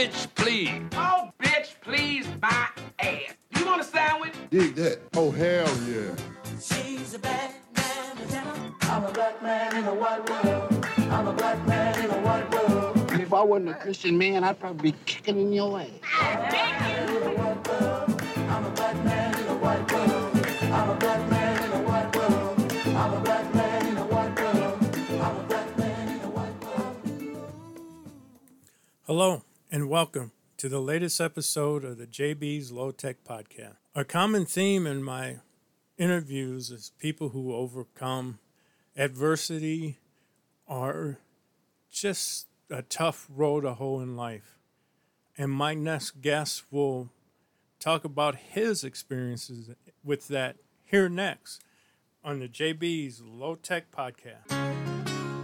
bitch, please. Oh, bitch, please, my ass. You want a sandwich? Dig that. Oh, hell yeah. She's a bad man, I'm a black man in a white world. I'm a black man in a white world. If I wasn't a Christian man, I'd probably be kicking in your ass. Welcome to the latest episode of the Jaybee's Low Tech Podcast. A common theme in my interviews is people who overcome adversity are just a tough road to hoe in life. And my next guest will talk about his experiences with that here next on the Jaybee's Low Tech Podcast.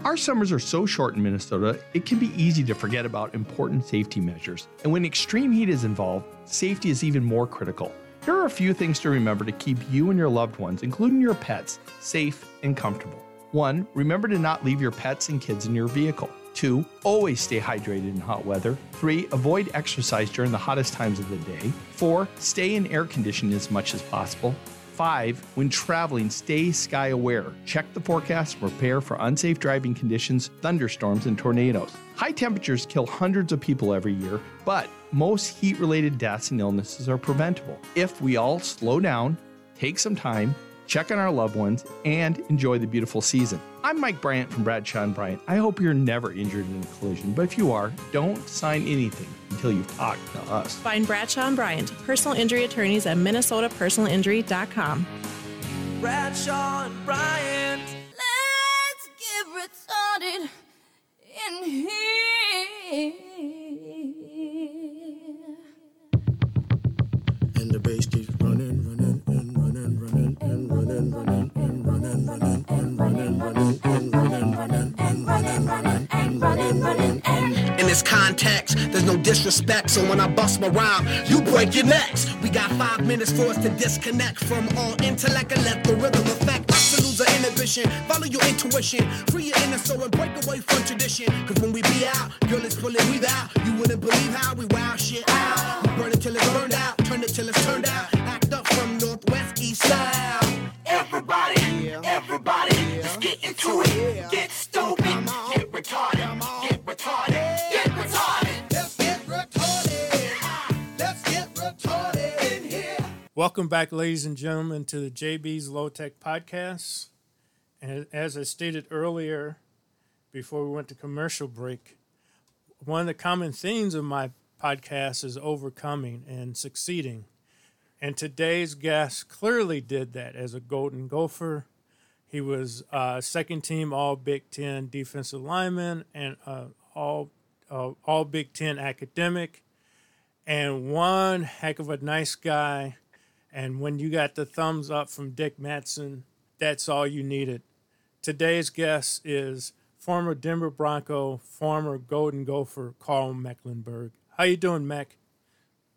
Our summers are so short in Minnesota, it can be easy to forget about important safety measures. And when extreme heat is involved, safety is even more critical. Here are a few things to remember to keep you and your loved ones, including your pets, safe and comfortable. 1. Remember to not leave your pets and kids in your vehicle. 2. Always stay hydrated in hot weather. 3. Avoid exercise during the hottest times of the day. 4. Stay in air conditioning as much as possible. 5. When traveling, stay sky aware. Check the forecast prepare for unsafe driving conditions, thunderstorms, and tornadoes. High temperatures kill hundreds of people every year, but most heat related deaths and illnesses are preventable. If we all slow down, take some time, check on our loved ones, and enjoy the beautiful season. I'm Mike Bryant from Bradshaw and Bryant. I hope you're never injured in a collision, but if you are, don't sign anything until you've talked to us. Find Bradshaw and Bryant, personal injury attorneys at minnesotapersonalinjury.com. Bradshaw and Bryant. Let's get retarded in here. This context, there's no disrespect, so when I bust my rhyme, you break your necks. We got five minutes for us to disconnect from all intellect and let the rhythm affect us to lose inhibition. Follow your intuition, free your inner soul and break away from tradition. Cause when we be out, girl, it's pulling we out. You wouldn't believe how we wow shit out. We burn it till it's burned out, turn it till it's turned out. Act up from northwest, east, south. Everybody, everybody, just get into it. Get Welcome back, ladies and gentlemen, to the Jaybee's Low Tech Podcast. And as I stated earlier, before we went to commercial break, one of the common themes of my podcast is overcoming and succeeding. And today's guest clearly did that as a Golden Gopher. He was uh, second team All Big Ten defensive lineman and uh, all uh, All Big Ten academic, and one heck of a nice guy. And when you got the thumbs up from Dick Matson, that's all you needed. Today's guest is former Denver Bronco, former Golden Gopher Karl Mecklenburg. How you doing, Mac?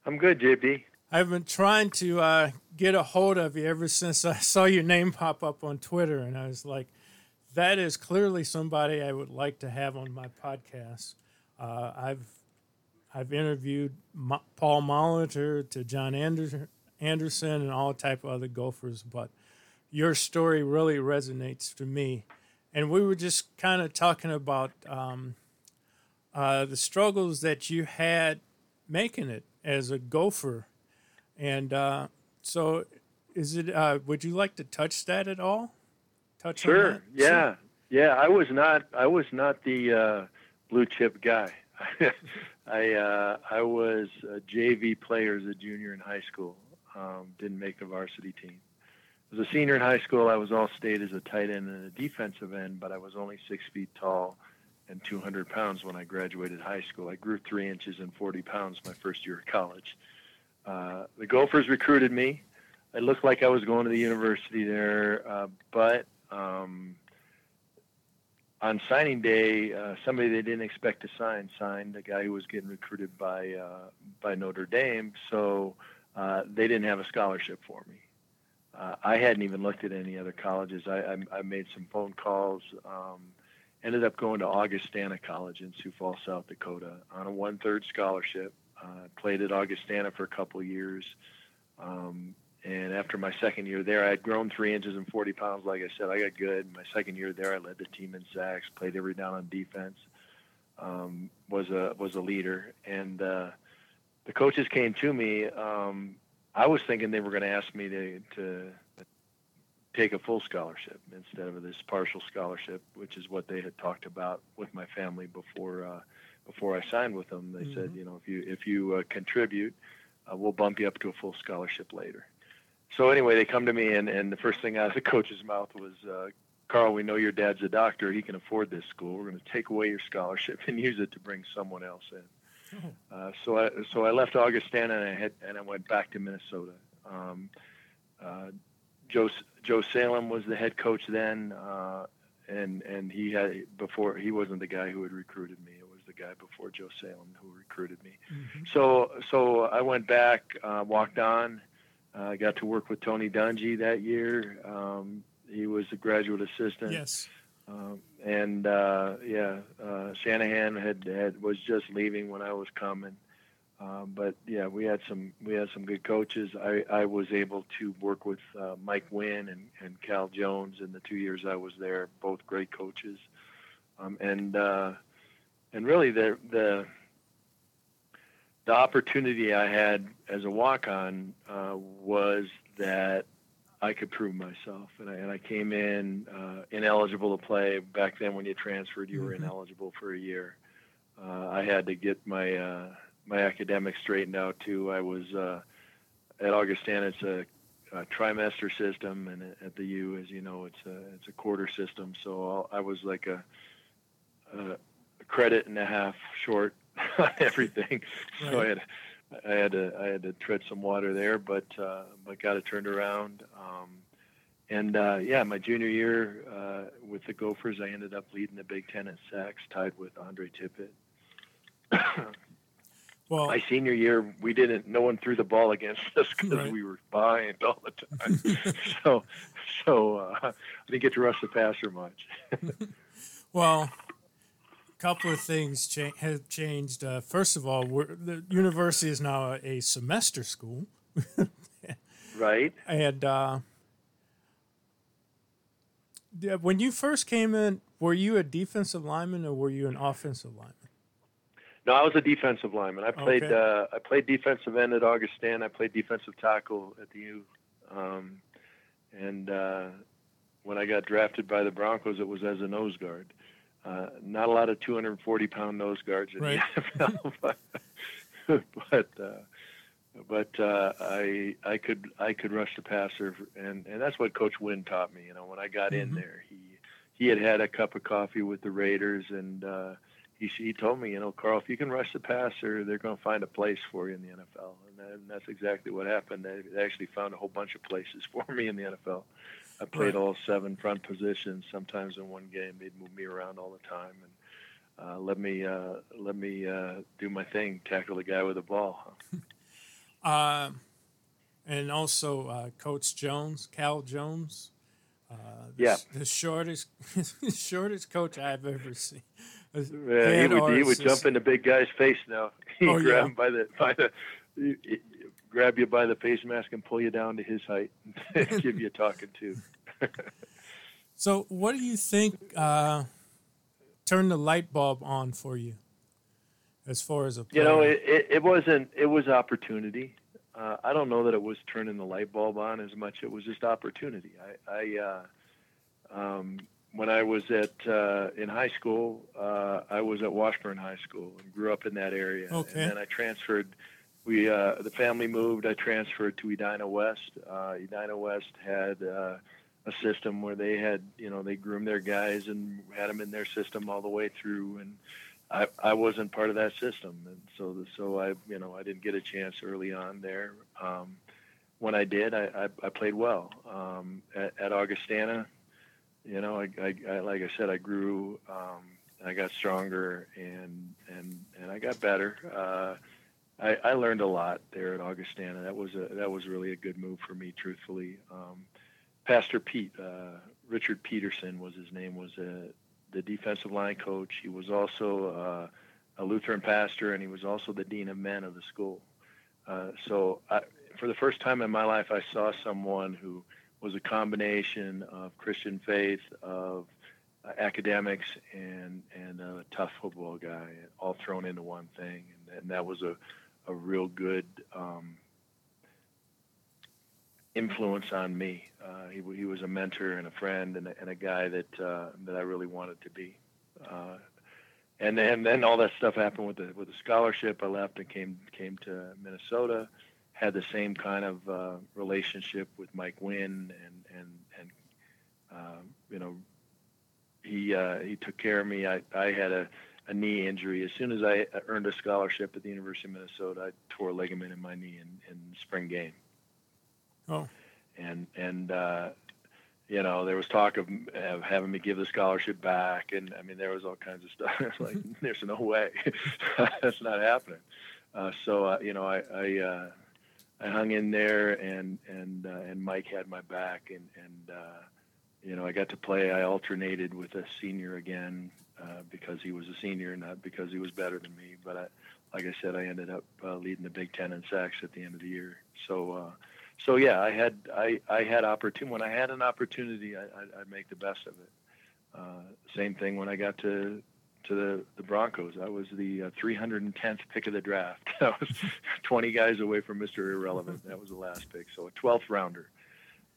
I'm good, JP. I've been trying to uh, get a hold of you ever since I saw your name pop up on Twitter, and I was like, that is clearly somebody I would like to have on my podcast. Uh, I've I've interviewed Paul Molitor to John Anderson, Anderson and all type of other Gophers, but your story really resonates to me. And we were just kind of talking about um, uh, the struggles that you had making it as a Gopher, and uh, so is it? Uh, would you like to touch that at all? Touch Sure. Yeah. Yeah. I was not. I was not the uh, blue chip guy. I uh, I was a JV player as a junior in high school. Um, didn't make the varsity team. As a senior in high school, I was all state as a tight end and a defensive end, but I was only six feet tall and 200 pounds when I graduated high school. I grew three inches and 40 pounds my first year of college. Uh, the Gophers recruited me. I looked like I was going to the university there, uh, but um, on signing day, uh, somebody they didn't expect to sign signed. A guy who was getting recruited by uh, by Notre Dame, so uh, they didn't have a scholarship for me. Uh, I hadn't even looked at any other colleges. I, I, I made some phone calls, um, ended up going to Augustana College in Sioux Falls, South Dakota, on a one-third scholarship. Uh, played at Augustana for a couple years, um, and after my second year there, I had grown three inches and 40 pounds. Like I said, I got good. My second year there, I led the team in sacks, played every down on defense, um, was a was a leader, and uh, the coaches came to me. Um, I was thinking they were going to ask me to to take a full scholarship instead of this partial scholarship, which is what they had talked about with my family before uh, before I signed with them. They said, you know, if you if you uh, contribute, uh, we'll bump you up to a full scholarship later. So anyway, they come to me, and, and the first thing out of the coach's mouth was, uh, "Karl, we know your dad's a doctor. He can afford this school. We're going to take away your scholarship and use it to bring someone else in." Uh, so I so I left Augustana and I had and I went back to Minnesota. Um, uh, Joe Joe Salem was the head coach then, uh, and and he had before he wasn't the guy who had recruited me. It was the guy before Joe Salem who recruited me. So so I went back, uh, walked on. I uh, got to work with Tony Dungy that year. Um, he was a graduate assistant. Yes. Um, and uh, yeah, uh, Shanahan had, had was just leaving when I was coming. Um, but yeah, we had some we had some good coaches. I, I was able to work with uh, Mike Wynn and, and Cal Jones in the two years I was there. Both great coaches, um, and uh, and really the the the opportunity I had as a walk on uh, was that I could prove myself, and I, and I came in uh, ineligible to play. Back then, when you transferred, you were Mhm. ineligible for a year. Uh, I had to get my uh, my academics straightened out too. I was uh, at Augustana. It's a, a trimester system, and at the U, as you know, it's a it's a quarter system. So I was like a, a, credit and a half short on everything. So I had I had to I had to tread some water there, but uh, but got it turned around. Um, and uh, yeah, my junior year uh, with the Gophers, I ended up leading the Big Ten in sacks, tied with Andre Tippett. Well, my senior year, we didn't. No one threw the ball against us because Right. we were behind all the time. so, so uh, I didn't get to rush the passer much. Well, couple of things cha- have changed. Uh, first of all, we're, the university is now a, a semester school. right. And uh, when you first came in, were you a defensive lineman or were you an offensive lineman? No, I was a defensive lineman. I played Okay. uh, I played defensive end at Augustana. I played defensive tackle at the U. Um, and uh, when I got drafted by the Broncos, it was as a nose guard. Uh, not a lot of 240 pound nose guards in Right. the NFL, but but uh, but uh, I I could I could rush the passer, and and that's what Coach Wynn taught me. You know, when I got in Mhm. there, he he had had a cup of coffee with the Raiders, and uh, he he told me, you know, Karl, if you can rush the passer, they're going to find a place for you in the NFL, and, that, and that's exactly what happened. They, they actually found a whole bunch of places for me in the NFL. I played all seven front positions. Sometimes in one game, they'd move me around all the time and uh, let me uh, let me uh, do my thing, tackle the guy with the ball. Uh, and also uh, Coach Jones, Cal Jones. Uh, the, Yeah. the shortest, shortest coach I've ever seen. Yeah, he would he would jump in the big guy's face now. He'd Oh, grab yeah. him by the by the he- he- grab you by the face mask and pull you down to his height and give you a talking to. So, what do you think uh, turned the light bulb on for you, as far as a You know, it, it, it wasn't. It was opportunity. Uh, I don't know that it was turning the light bulb on as much. It was just opportunity. I, I uh, um, when I was at uh, in high school, uh, I was at Washburn High School and grew up in that area. Okay. And then I transferred. We uh, the family moved. I transferred to Edina West. Uh, Edina West had. Uh, a system where they had, you know, they groomed their guys and had them in their system all the way through, and I, I wasn't part of that system, and so so I you know I didn't get a chance early on there. Um, when I did, I, I, I played well um, at, at Augustana. You know, I, I, I like I said, I grew, um, I got stronger, and and and I got better. Uh, I, I learned a lot there at Augustana. That was a that was really a good move for me, truthfully. Um, Pastor Pete, uh, Richard Peterson was his name, was a the defensive line coach. He was also uh, a Lutheran pastor, and he was also the dean of men of the school. Uh, so, I, for the first time in my life, I saw someone who was a combination of Christian faith, of uh, academics, and and a tough football guy, all thrown into one thing, and, and that was a a real good um, influence on me. Uh, he, he was a mentor and a friend and a, and a guy that uh, that I really wanted to be. Uh, and then then all that stuff happened with the with the scholarship. I left and came came to Minnesota. Had the same kind of uh, relationship with Mike Wynn and and and uh, you know he uh, he took care of me. I I had a a knee injury. As soon as I earned a scholarship at the University of Minnesota, I tore a ligament in my knee in, in spring game. Oh. And and uh, you know there was talk of, of having me give the scholarship back, and I mean there was all kinds of stuff. It's like there's no way, that's not happening. Uh, so uh, you know I I, uh, I hung in there, and and uh, and Mike had my back, and and uh, you know I got to play. I alternated with a senior again uh, because he was a senior, not because he was better than me. But I, like I said, I ended up uh, leading the Big Ten in sacks at the end of the year. So, uh, so yeah, I had I, I had opportunity when I had an opportunity, I, I, I'd make the best of it. Uh, same thing when I got to to the, the Broncos. I was the uh, 310th pick of the draft. I was 20 guys away from Mr. Irrelevant. That was the last pick, so a 12th rounder.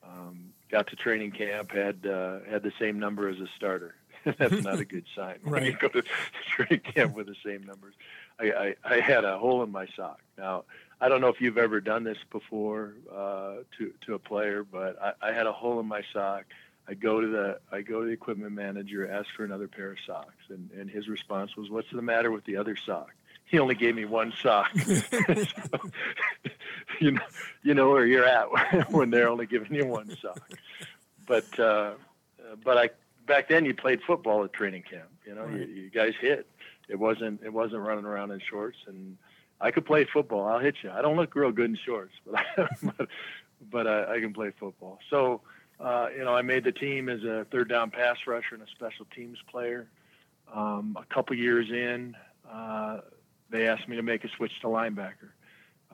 Um, got to training camp, had uh, had the same number as a starter. That's not a good sign. When you go to training camp with the same numbers. I, I, I had a hole in my sock. Now, I don't know if you've ever done this before uh, to to a player, but I, I had a hole in my sock. I go to the I go to the equipment manager, ask for another pair of socks, and, and his response was, "What's the matter with the other sock?" He only gave me one sock. so, you know, you know where you're at when they're only giving you one sock. But uh, but I back then you played football at training camp. You know, you, Right. you guys hit. It wasn't it wasn't running around in shorts and I could play football. I'll hit you. I don't look real good in shorts, but I, but, but I, I can play football. So, uh, you know, I made the team as a third down pass rusher and a special teams player. Um, a couple years in, uh, they asked me to make a switch to linebacker.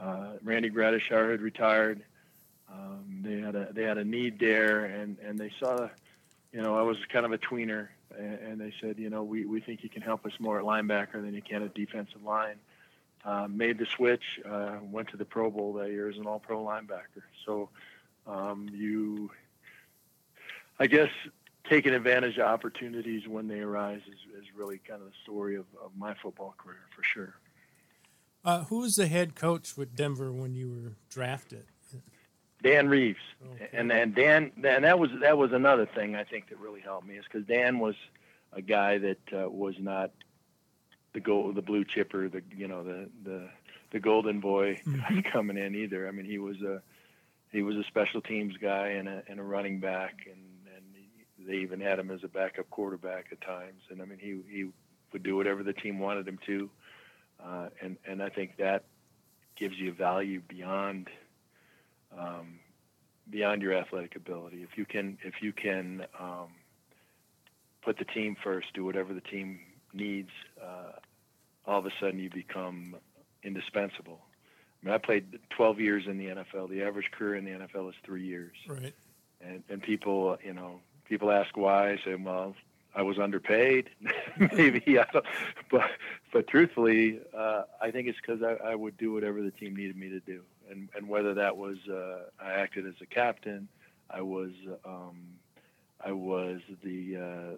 Uh, Randy Gradishar had retired. Um, they had a they had a need there, and and they saw, you know, I was kind of a tweener, and, they said, you know, we we think you can help us more at linebacker than you can at defensive line uh, made the switch, uh, went to the Pro Bowl that year as an All Pro linebacker. So um, you, I guess, taking advantage of opportunities when they arise is, is really kind of the story of, of my football career for sure. Uh, who was the head coach with Denver when you were drafted? Dan Reeves, and and Dan, and that was that was another thing I think that really helped me is because Dan was a guy that uh, was not the gold, the blue chipper, the you know the the the golden boy Mhm. coming in either. I mean, he was a he was a special teams guy and a and a running back, and and he, they even had him as a backup quarterback at times. And I mean, he he would do whatever the team wanted him to, uh, and and I think that gives you value beyond um, beyond your athletic ability. If you can if you can um, put the team first, do whatever the team needs, uh, all of a sudden you become indispensable. I mean, I played 12 years in the NFL. The average career in the NFL is three years, Right. and and people, you know, people ask why. I say, well, I was underpaid, maybe. I don't, but but truthfully, uh, I think it's because I, I would do whatever the team needed me to do, and and whether that was uh, I acted as a captain, I was um, I was the uh,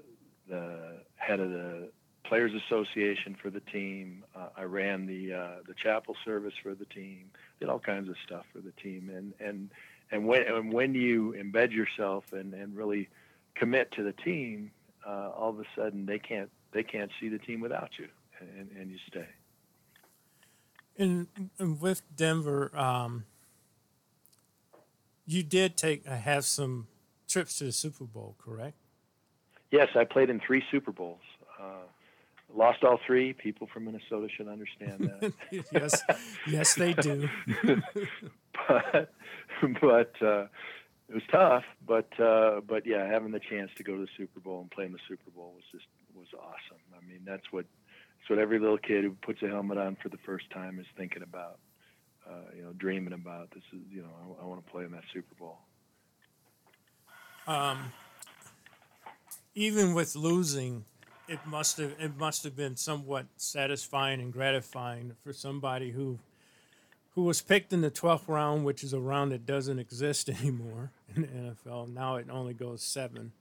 the head of the Players Association for the team. Uh, I ran the uh, the chapel service for the team. Did all kinds of stuff for the team, and and and when and when you embed yourself and and really commit to the team, uh, all of a sudden they can't they can't see the team without you, and, and you stay. And, and with Denver, um, you did take uh, have some trips to the Super Bowl, correct? Yes, I played in three Super Bowls. Uh, lost all three. People from Minnesota should understand that. yes, yes, they do. but but uh, it was tough. But uh, but yeah, having the chance to go to the Super Bowl and play in the Super Bowl was just was awesome. I mean, that's what what every little kid who puts a helmet on for the first time is thinking about. Uh, you know, dreaming about this is you know I, I want to play in that Super Bowl. Um, even with losing, it must have it must have been somewhat satisfying and gratifying for somebody who who was picked in the twelfth round, which is a round that doesn't exist anymore in the NFL. Now it only goes seven,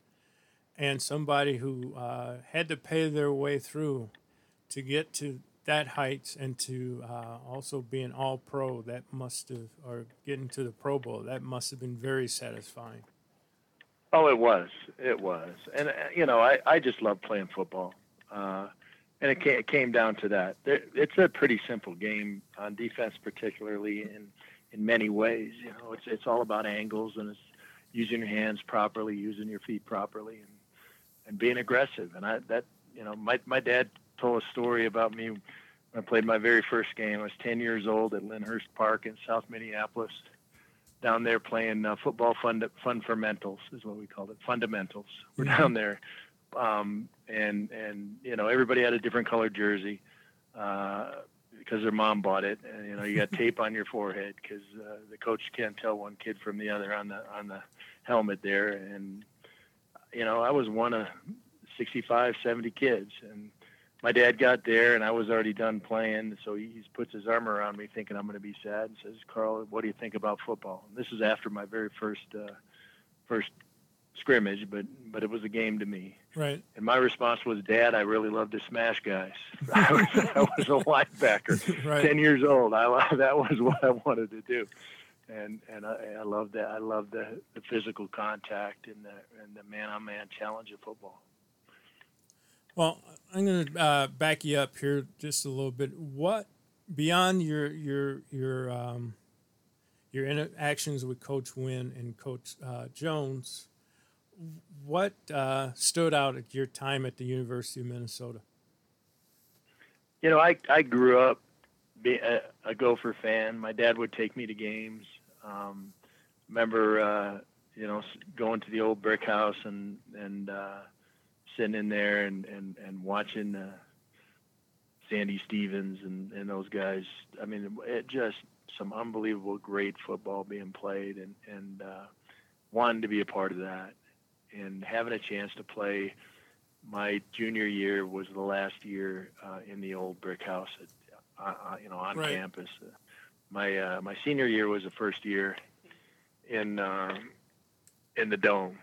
and somebody who uh, had to pay their way through to get to that heights and to uh, also be an All Pro. That must have, or getting to the Pro Bowl, that must have been very satisfying. Oh, it was. It was. And, uh, you know, I, I just love playing football. Uh, and it came, it came down to that. It's a pretty simple game on defense, particularly in, in many ways. You know, it's, it's all about angles and it's using your hands properly, using your feet properly, and, and being aggressive. And I, that, you know, my, my dad told a story about me when I played my very first game. I was 10 years old at Lynnhurst Park in South Minneapolis down there playing uh, football fund fundamentals is what we called it fundamentals. We're down there. Um, and and you know everybody had a different colored jersey uh, because their mom bought it. And you know you got tape on your forehead because uh, the coach can't tell one kid from the other on the on the helmet there. And you know I was one of 65 70 kids. And my dad got there and I was already done playing, so he, puts his arm around me, thinking I'm going to be sad, and says, "Karl, what do you think about football?" And this is after my very first uh, first scrimmage, but but it was a game to me. Right. And my response was, "Dad, I really love to smash guys. I was, I was a linebacker, Right. ten years old. I that was what I wanted to do." And and I, I love that. I love the, the physical contact and the and the man-on-man challenge of football. Well, I'm going to uh, back you up here just a little bit. What beyond your your your um, your interactions with Coach Wynn and Coach uh, Jones, what uh, stood out at your time at the University of Minnesota? You know, I I grew up be a, a Gopher fan. My dad would take me to games. Um, remember, uh, you know, going to the old brick house and and uh, sitting in there and and and watching uh, Sandy Stevens and and those guys. I mean, it just some unbelievable great football being played and and uh, wanting to be a part of that and having a chance to play my junior year was the last year uh, in the old brick house, at, uh, uh, you know, on Right. campus. Uh, my uh, my senior year was the first year in um in the dome.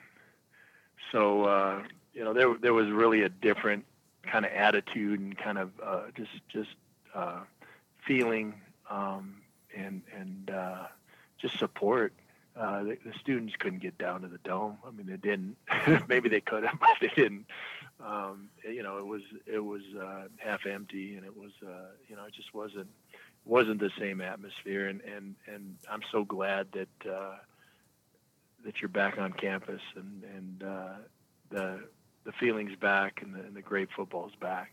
So uh, you know, there there was really a different kind of attitude and kind of uh, just just uh, feeling um, and and uh, just support. Uh, the, the students couldn't get down to the dome. I mean, they didn't. Maybe they could have, but they didn't. Um, you know, it was it was uh, half empty, and it was uh, you know it just wasn't wasn't the same atmosphere. And and and I'm so glad that that you're back on campus and and the the feelings back and the, and the great football's back.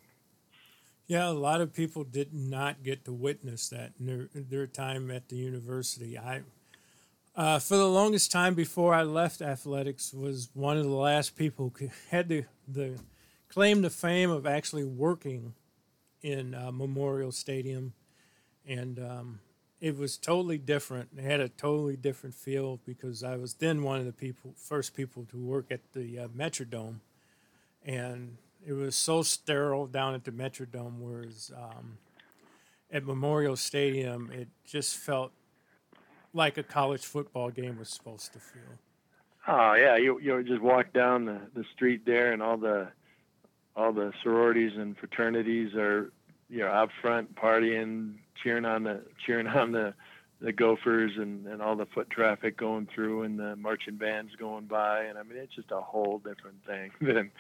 Yeah, a lot of people did not get to witness that in their, their time at the university. I, uh, for the longest time before I left athletics, was one of the last people who had the, the claim to fame of actually working in uh, Memorial Stadium, and um, it was totally different. It had a totally different feel because I was then one of the people, first people to work at the uh, Metrodome, and it was so sterile down at the Metrodome, whereas um, at Memorial Stadium, it just felt like a college football game was supposed to feel. Oh yeah, you you just walk down the, the street there, and all the all the sororities and fraternities are you know out front partying, cheering on the cheering on the the Gophers and, and all the foot traffic going through and the marching bands going by, and I mean it's just a whole different thing than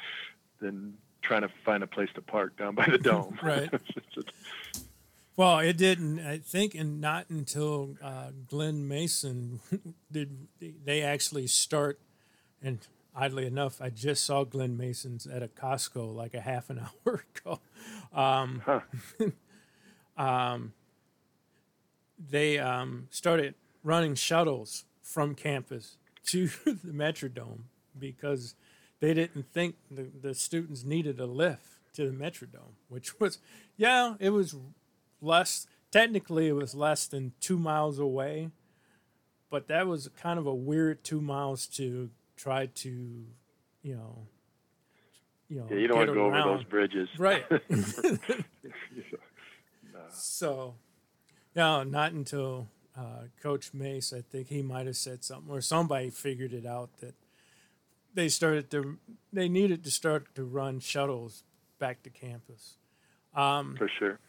than trying to find a place to park down by the dome. Right. Well, it didn't. I think, and not until uh, Glen Mason did they actually start. And oddly enough, I just saw Glen Mason's at a Costco like a half an hour ago. Um, um, they um, started running shuttles from campus to the Metrodome because they didn't think the, the students needed a lift. to the Metrodome, which was, yeah, it was less. Technically, it was less than two miles away, but that was kind of a weird two miles to try to, you know, you know, Yeah, you don't want to go over those bridges. right? So, no, not until uh, Coach Mace, I think he might have said something, or somebody figured it out that they started to, they needed to start to run shuttles back to campus. Um, For sure.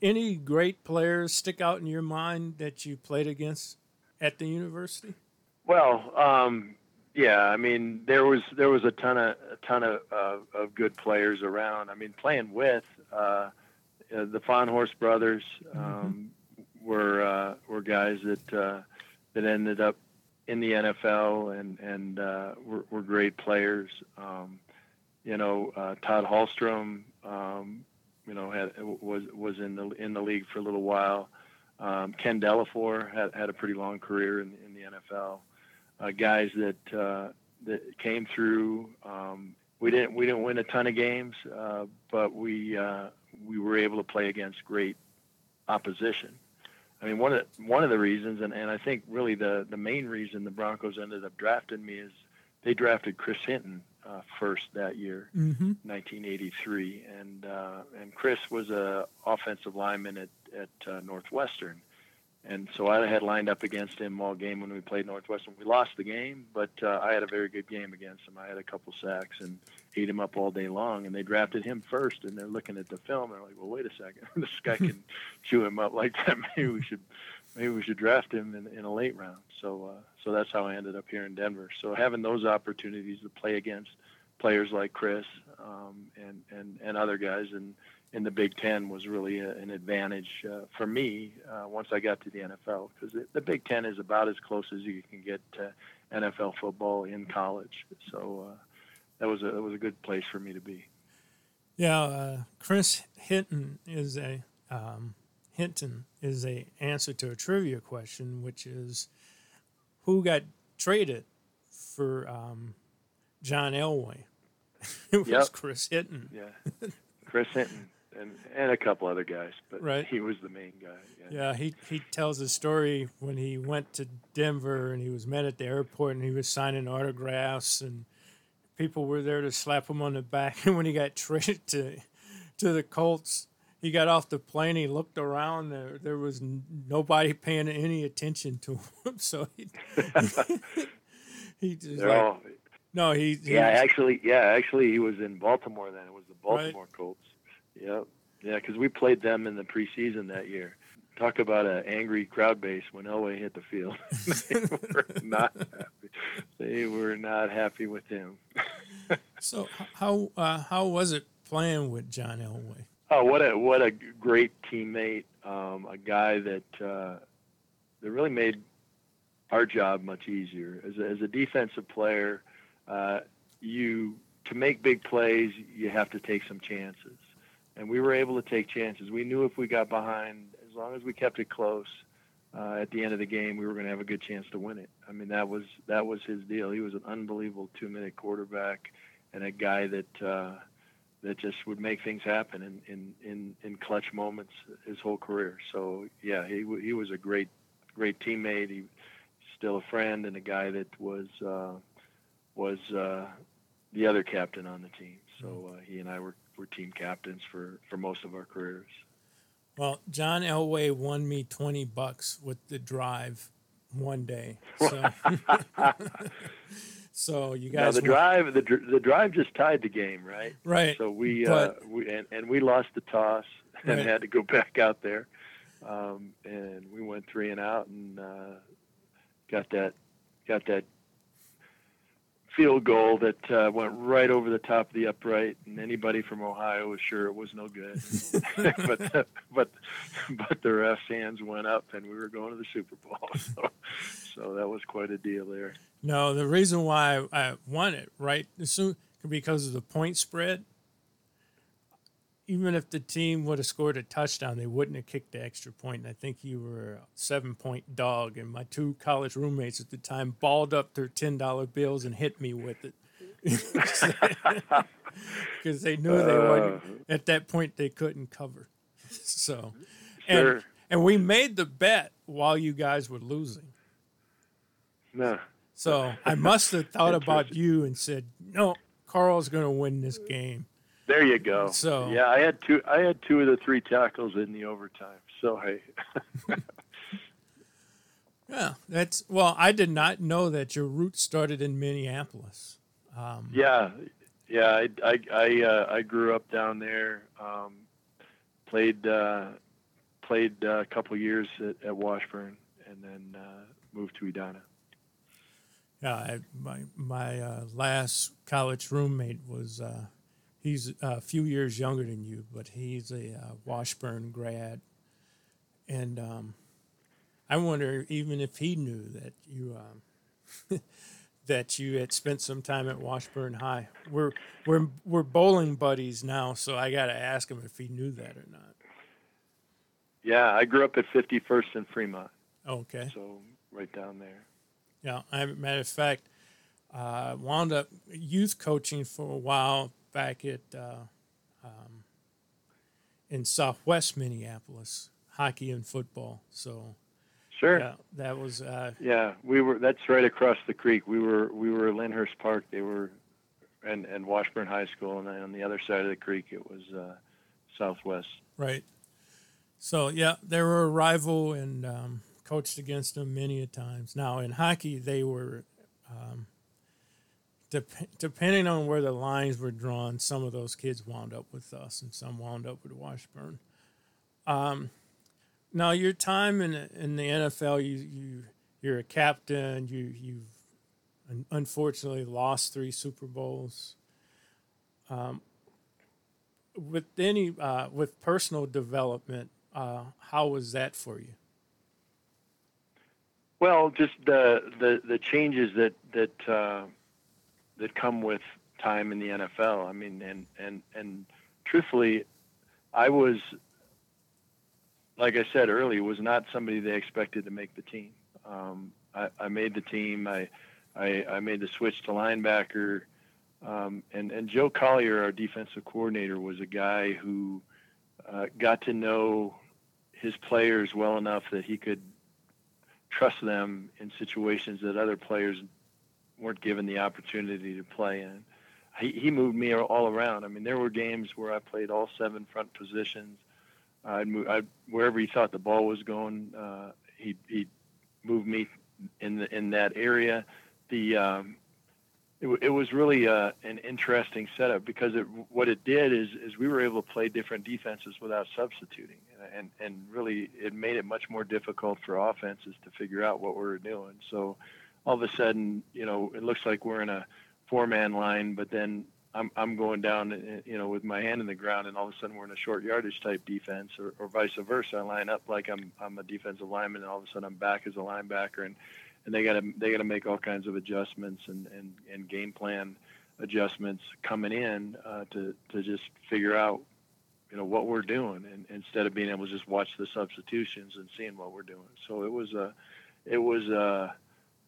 any great players stick out in your mind that you played against at the university? Well, um, yeah, I mean there was there was a ton of a ton of uh, of good players around. I mean playing with uh, uh, the Fahnhorst brothers um, were uh, were guys that uh, that ended up in the NFL and and uh, were, were great players. Um, you know, uh, Todd Hallstrom, um, you know, had was was in the in the league for a little while. Um, Ken Dallafior had had a pretty long career in, in the NFL. Uh, guys that uh, that came through. Um, we didn't we didn't win a ton of games, uh, but we uh, we were able to play against great opposition. I mean, one of the, one of the reasons, and, and I think really the the main reason the Broncos ended up drafting me is they drafted Chris Hinton uh, first that year, Mm-hmm. 1983, and uh, and Chris was a offensive lineman at at uh, Northwestern, and so I had lined up against him all game when we played Northwestern. We lost the game, but uh, I had a very good game against him. I had a couple sacks and ate him up all day long. And they drafted him first, and they're looking at the film. And they're like, "Well, wait a second, this guy can chew him up like that. Maybe we should." Maybe we should draft him in, in a late round. So, uh, so that's how I ended up here in Denver. So having those opportunities to play against players like Chris um, and, and, and other guys in, in the Big Ten was really a, an advantage uh, for me uh, once I got to the NFL because the Big Ten is about as close as you can get to NFL football in college. So uh, that was a that was a good place for me to be. Yeah, uh, Chris Hinton is a um, Hinton is a answer to a trivia question, which is who got traded for um, John Elway? it was Yep. Chris Hinton. Yeah, Chris Hinton and and a couple other guys, but Right. he was the main guy. Yeah. Yeah, he he tells a story when he went to Denver and he was met at the airport and he was signing autographs and people were there to slap him on the back. And when he got traded to to the Colts, he got off the plane. He looked around. There there was nobody paying any attention to him. So he he just like, all no he, he Yeah, was- actually, yeah, actually, he was in Baltimore then. It was the Right. Baltimore Colts. Yep. Yeah, because we played them in the preseason that year. Talk about an angry crowd base when Elway hit the field. they were not happy. They were not happy with him. so how uh, how was it playing with John Elway? Oh, what a what a great teammate! Um, a guy that uh, that really made our job much easier as a, as a defensive player. Uh, you to make big plays, you have to take some chances, and we were able to take chances. We knew if we got behind, as long as we kept it close, uh, at the end of the game, we were going to have a good chance to win it. I mean, that was that was his deal. He was an unbelievable two-minute quarterback and a guy that. Uh, that just would make things happen in, in, in, in clutch moments his whole career. So yeah, he he was a great great teammate. He still a friend and a guy that was uh, was uh, the other captain on the team. So uh, he and I were, were team captains for, for most of our careers. Well, John Elway won me twenty bucks with the drive one day. So, so you Now guys the won- drive the the drive just tied the game, right? Right, So we but- uh, we and, and we lost the toss and Right. had to go back out there, um, and we went three and out and uh, got that got that field goal that uh, went right over the top of the upright, and anybody from Ohio was sure it was no good. but but but the refs' hands went up, and we were going to the Super Bowl. So so that was quite a deal there. No, the reason why I won it right soon because of the point spread. Even if the team would have scored a touchdown, they wouldn't have kicked the extra point. And I think you were a seven point dog, and my two college roommates at the time balled up their ten dollar bills and hit me with it. because they knew they uh, wouldn't. at that point they couldn't cover. So, and Sure. and we made the bet while you guys were losing. No. So I must have thought about you and said, "No, Karl's going to win this game." There you go. So- yeah, I had two. I had two of the three tackles in the overtime. So hey, Yeah, that's well. I did not know that your roots started in Minneapolis. Um, yeah, yeah. I I I, uh, I grew up down there. Um, played uh, played uh, a couple years at, at Washburn, and then uh, moved to Edina. Yeah, I, my my uh, last college roommate was uh, he's a few years younger than you, but he's a uh, Washburn grad, and um, I wonder even if he knew that you um, that you had spent some time at Washburn High. We're we're we're bowling buddies now, so I got to ask him if he knew that or not. Yeah, I grew up at 51st and Fremont. Okay. So right down there. Yeah, I, matter of fact, uh, wound up youth coaching for a while back at uh, um, in Southwest Minneapolis, hockey and football. So, Sure. yeah, that was uh, Yeah, we were. That's right across the creek. We were. We were Lynnhurst Park. They were, and and Washburn High School, and then on the other side of the creek, it was uh, Southwest. right. So yeah, they were a rival and um, coached against them many a times. Now in hockey, they were. Um, dep- depending on where the lines were drawn, some of those kids wound up with us, and some wound up with Washburn. Um, now your time in in the NFL, you you you're a captain. You you've unfortunately lost three Super Bowls. Um, with any uh, with personal development, uh, how was that for you? Well, just the the the changes that that uh, that come with time in the NFL. I mean, and and and truthfully, I was, like I said earlier, was not somebody they expected to make the team. Um, I, I made the team. I, I I made the switch to linebacker, um, and and Joe Collier, our defensive coordinator, was a guy who uh, got to know his players well enough that he could trust them in situations that other players weren't given the opportunity to play in. He, he moved me all around. I mean, there were games where I played all seven front positions. I'd move I'd, wherever he thought the ball was going. Uh, he he moved me in the in that area. The um, it, it was really uh, an interesting setup because it, what it did is is we were able to play different defenses without substituting, and and really it made it much more difficult for offenses to figure out what we were doing. So all of a sudden, you know, it looks like we're in a four-man line, but then I'm I'm going down, uh, you know, with my hand in the ground, and all of a sudden we're in a short yardage type defense, or, or vice versa. I line up like I'm I'm a defensive lineman, and all of a sudden I'm back as a linebacker, and and they got to they got to make all kinds of adjustments and and and game plan adjustments coming in uh, to to just figure out you know what we're doing and instead of being able to just watch the substitutions and seeing what we're doing so it was a it was a,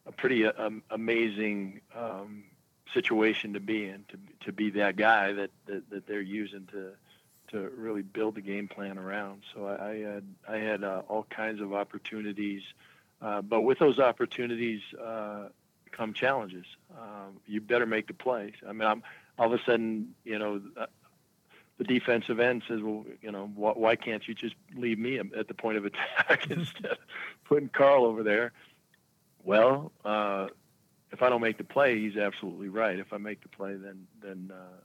a pretty um, amazing um, situation to be in to to be that guy that, that that they're using to to really build the game plan around so I, I had I had uh, all kinds of opportunities uh, but with those opportunities uh, come challenges. Um, you better make the plays. I mean, I'm all of a sudden, you know, uh, the defensive end says, well, you know, wh- why can't you just leave me at the point of attack instead of putting Karl over there? Well, uh, if I don't make the play, he's absolutely right. If I make the play, then then uh,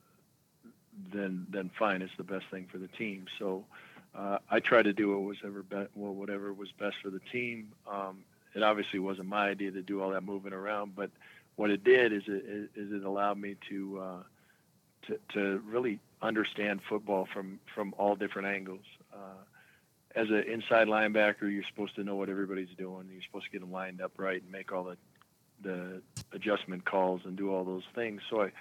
then then fine. It's the best thing for the team. So uh, I try to do what was ever be- well, whatever was best for the team. Um, it obviously wasn't my idea to do all that moving around, but what it did is it, is it allowed me to, uh, to to really understand football from from all different angles. Uh, as an inside linebacker, you're supposed to know what everybody's doing. You're supposed to get them lined up right and make all the the adjustment calls and do all those things. So I,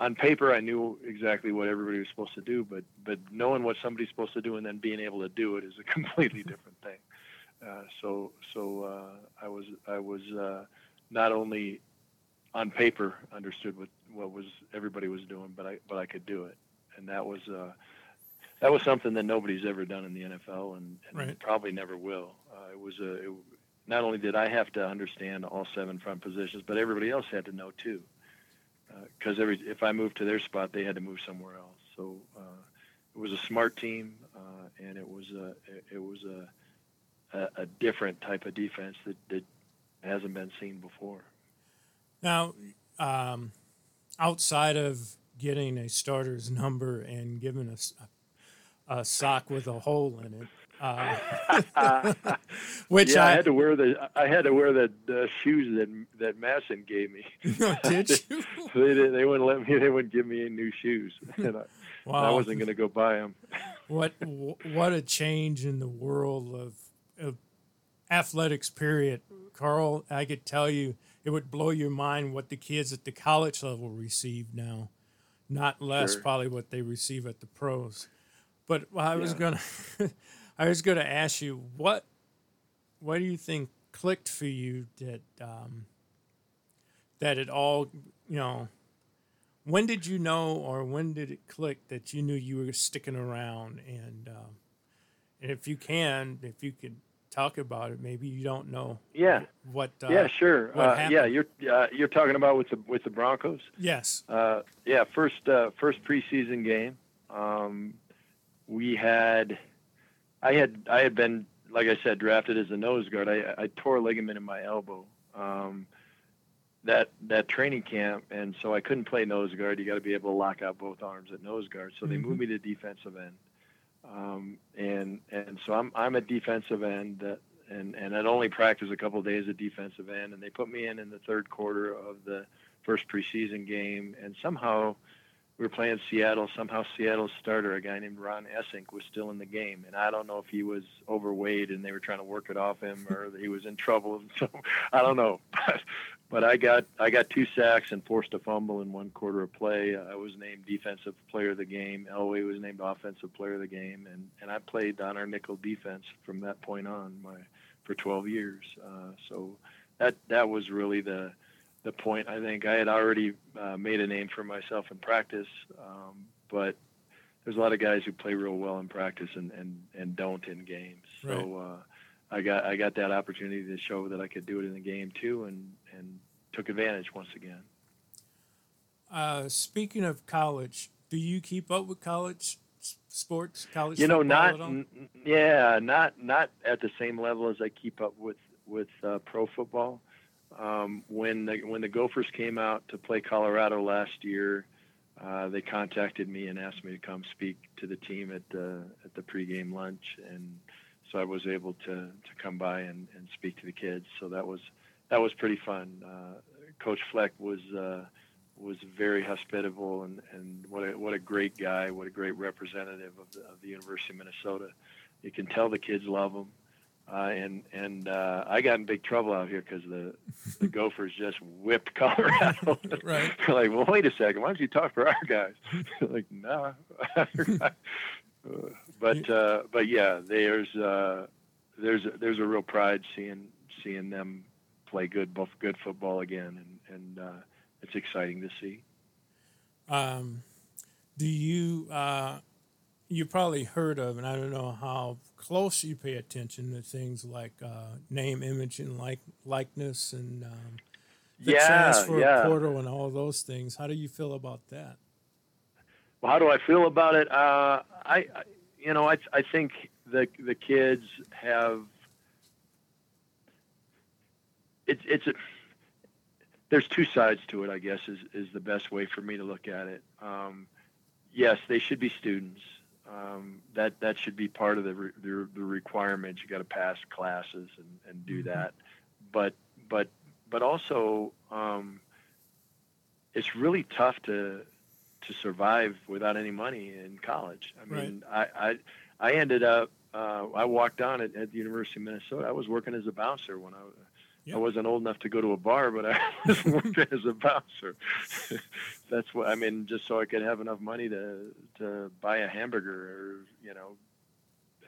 on paper, I knew exactly what everybody was supposed to do, but but knowing what somebody's supposed to do and then being able to do it is a completely different thing. Uh, so so uh, I was I was uh, not only on paper understood what what was everybody was doing, but I but I could do it, and that was uh, that was something that nobody's ever done in the NFL, and, and Right. probably never will. Uh, it was a it, not only did I have to understand all seven front positions, but everybody else had to know too, because every if I moved to their spot, they had to move somewhere else. So uh, it was a smart team, uh, and it was a it, it was a, a a different type of defense that, that hasn't been seen before. Now, um, outside of getting a starter's number and giving us a, a sock with a hole in it, uh, which yeah, I, I, had to wear the I had to wear the shoes that that Masson gave me. did you? they didn't, they wouldn't let me. They wouldn't give me any new shoes, and I, I wasn't going to go buy them. what what a change in the world of, of athletics period Karl i could tell you it would blow your mind what the kids at the college level receive now not less Sure. probably what they receive at the pros but i was Yeah. gonna i was gonna ask you what what do you think clicked for you that um that it all you know when did you know or when did it click that you knew you were sticking around and um, and if you can if you could talk about it maybe you don't know Yeah. what uh, yeah, sure. what Uh, yeah, you're uh, you're talking about with the with the Broncos. yes Uh, yeah, first uh, first preseason game. Um, we had, I had I had been like I said drafted as a nose guard. I, I tore a ligament in my elbow. Um, that that training camp, and so I couldn't play nose guard. You got to be able to lock out both arms at nose guard. So they Mhm. moved me to defensive end, um, and and so I'm I'm a defensive end that. And, and I'd only practice a couple of days at defensive end, and they put me in in the third quarter of the first preseason game, and somehow we were playing Seattle. Somehow Seattle's starter, a guy named Ron Essink, was still in the game, and I don't know if he was overweight and they were trying to work it off him, or he was in trouble. So I don't know, but but I got I got two sacks and forced a fumble in one quarter of play. I was named defensive player of the game. Elway was named offensive player of the game, and and I played on our nickel defense from that point on my for 12 years. Uh, so that that was really the the point. I think I had already uh, made a name for myself in practice, um, but there's a lot of guys who play real well in practice and, and, and don't in games. So uh, I got I got that opportunity to show that I could do it in the game too, and and took advantage once again. uh, speaking of college do you keep up with college sports college you know, not at all? n- n- yeah, not not at the same level as I keep up with with uh, pro football. Um, when the when the Gophers came out to play Colorado last year, uh, they contacted me and asked me to come speak to the team at the at the pregame lunch, and so I was able to to come by and, and speak to the kids. So that was that was pretty fun. Uh, Coach Fleck was uh, was very hospitable and, and what a what a great guy, what a great representative of the, of the University of Minnesota. You can tell the kids love him. Uh, and and uh, I got in big trouble out here because the, the Gophers just whipped Colorado. Right. like, well, wait a second. Why don't you talk for our guys? like, no. Uh, but uh, but yeah, there's uh, there's a, there's a real pride seeing seeing them play good both good football again, and and uh, it's exciting to see. Um, do you uh, you probably heard of, and I don't know how close you pay attention to things like uh, name, image, and like likeness, and um, the Yeah, transfer yeah. portal, and all those things. How do you feel about that? Well, how do I feel about it? Uh, I, I, you know, I, I think the the kids have. It's it's a, there's two sides to it. I guess is is the best way for me to look at it. Um, yes, they should be students. Um, that that should be part of the re, the, the requirements. You got to pass classes and, and do Mhm. that. But but but also um, it's really tough to to survive without any money in college. I mean, I, I I ended up uh, I walked on at, at the University of Minnesota. I was working as a bouncer when I I wasn't old enough to go to a bar, but I was working as a bouncer. That's what I mean, just so I could have enough money to to buy a hamburger or you know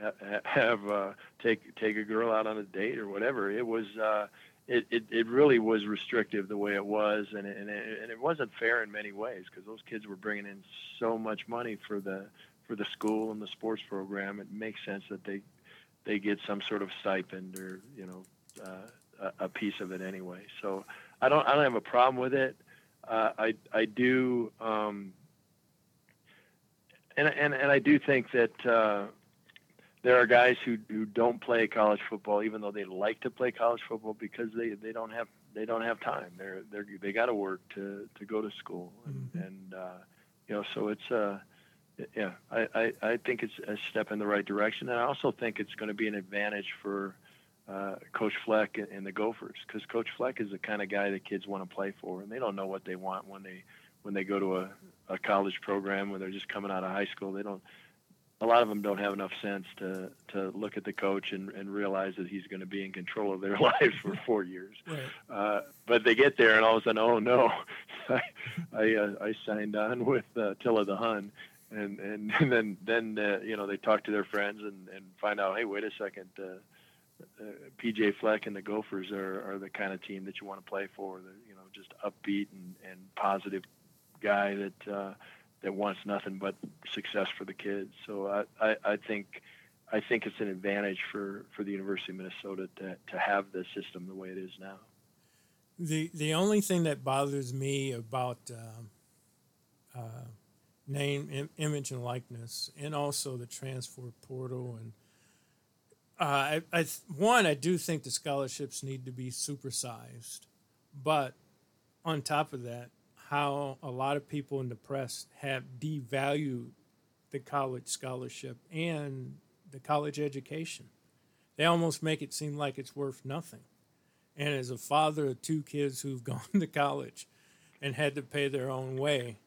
ha- ha- have uh, take take a girl out on a date or whatever. It was uh, it, it, it really was restrictive the way it was, and it, and it, and it wasn't fair in many ways because those kids were bringing in so much money for the for the school and the sports program. It makes sense that they they get some sort of stipend or you know uh, a, a piece of it anyway. So I don't I don't have a problem with it. Uh, I I do. Um, and, and, and I do think that uh, there are guys who, who don't play college football even though they like to play college football because they, they don't have they don't have time they're they're they got to work to, to go to school and, Mhm. and uh, you know so it's uh yeah I, I, I think it's a step in the right direction and I also think it's going to be an advantage for uh, Coach Fleck and, the Gophers because Coach Fleck is the kind of guy that kids want to play for and they don't know what they want when they when they go to a, a college program when they're just coming out of high school they don't a lot of them don't have enough sense to to look at the coach and, and realize that he's going to be in control of their lives for four years. Right. Uh, but they get there and all of a sudden, oh no, I I, uh, I signed on with uh, Tilla the Hun, and and, and then then uh, you know they talk to their friends and, and find out, hey, wait a second. Uh, uh, PJ Fleck and the Gophers are, are the kind of team that you want to play for. You know just upbeat and, and positive guy that uh, that wants nothing but success for the kids. So I, I, I think I think it's an advantage for, for the University of Minnesota to, to have the system the way it is now. The the only thing that bothers me about um, uh, name, Im- image, and likeness, and also the transfer portal, and uh, I, I one, I do think the scholarships need to be supersized, but on top of that, how a lot of people in the press have devalued the college scholarship and the college education. They almost make it seem like it's worth nothing. And as a father of two kids who've gone to college and had to pay their own way,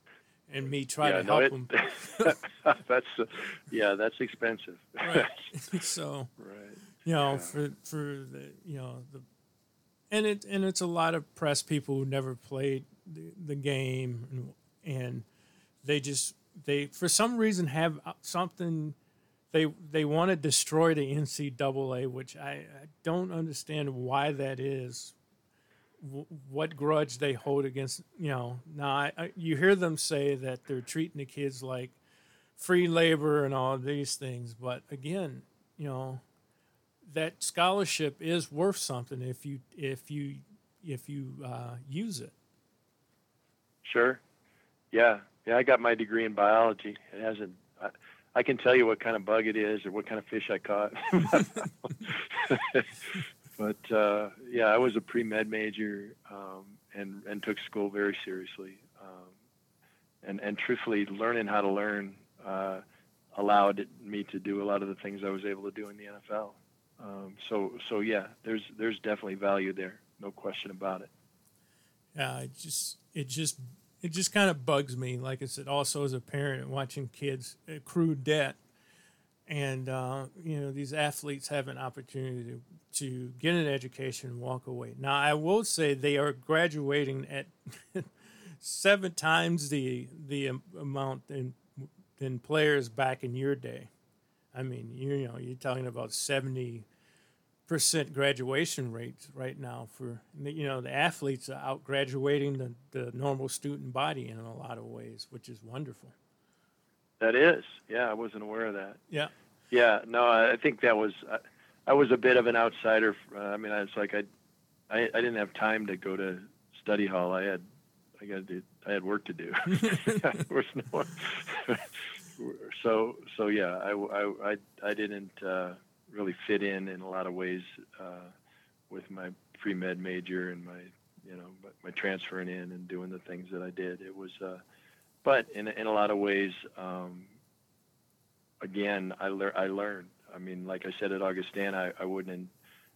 and me try yeah, to no, help it- them. that's uh, yeah, that's expensive. Right. so, Right. you know, Yeah. for for the you know the, and it and it's a lot of press people who never played the, the game and and they just they for some reason have uh, something they they want to destroy the NCAA, which I, I don't understand why that is. W- what grudge they hold against you know now I, I, you hear them say that they're treating the kids like free labor and all these things but again you know that scholarship is worth something if you if you if you uh, use it Sure. Yeah. Yeah. I got my degree in biology. It hasn't. I, I can tell you what kind of bug it is or what kind of fish I caught. but uh, yeah, I was a pre med major um, and and took school very seriously. Um, and and truthfully, learning how to learn uh, allowed me to do a lot of the things I was able to do in the NFL. Um, so so yeah, there's there's definitely value there, no question about it. Yeah, it just it just it just kind of bugs me. Like I said, also as a parent watching kids accrue debt, and uh, you know these athletes have an opportunity to to get an education and walk away. Now I will say they are graduating at seven times the the amount than than players back in your day. I mean, you know, you're talking about seventy percent graduation rates right now for you know the athletes are out graduating the, the normal student body in a lot of ways which is wonderful That is, yeah, I wasn't aware of that. yeah Yeah, no, I think that was I, I was a bit of an outsider. Uh, I mean, it's like I, I I didn't have time to go to study hall. I had I got to I had work to do. there was no one. so so yeah, I I I, I didn't uh, really fit in in a lot of ways uh, with my pre med major and my you know my, my transferring in and doing the things that I did. It was. Uh, but in in a lot of ways, um, again, I lear- I learned. I mean, like I said at Augustana, I, I wouldn't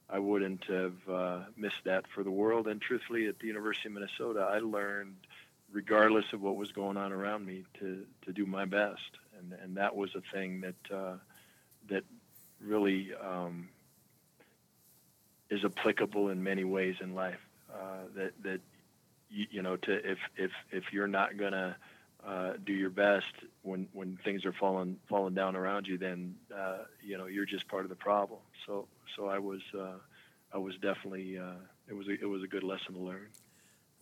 I wouldn't have uh, missed that for the world. And truthfully, at the University of Minnesota, I learned, regardless of what was going on around me, to to do my best. And and that was a thing that uh, that really um, is applicable in many ways in life. Uh, that that you, you know, to if if if you're not gonna uh, do your best when when things are falling falling down around you, then uh, you know you're just part of the problem. So so I was uh, I was definitely uh, it was a, it was a good lesson to learn.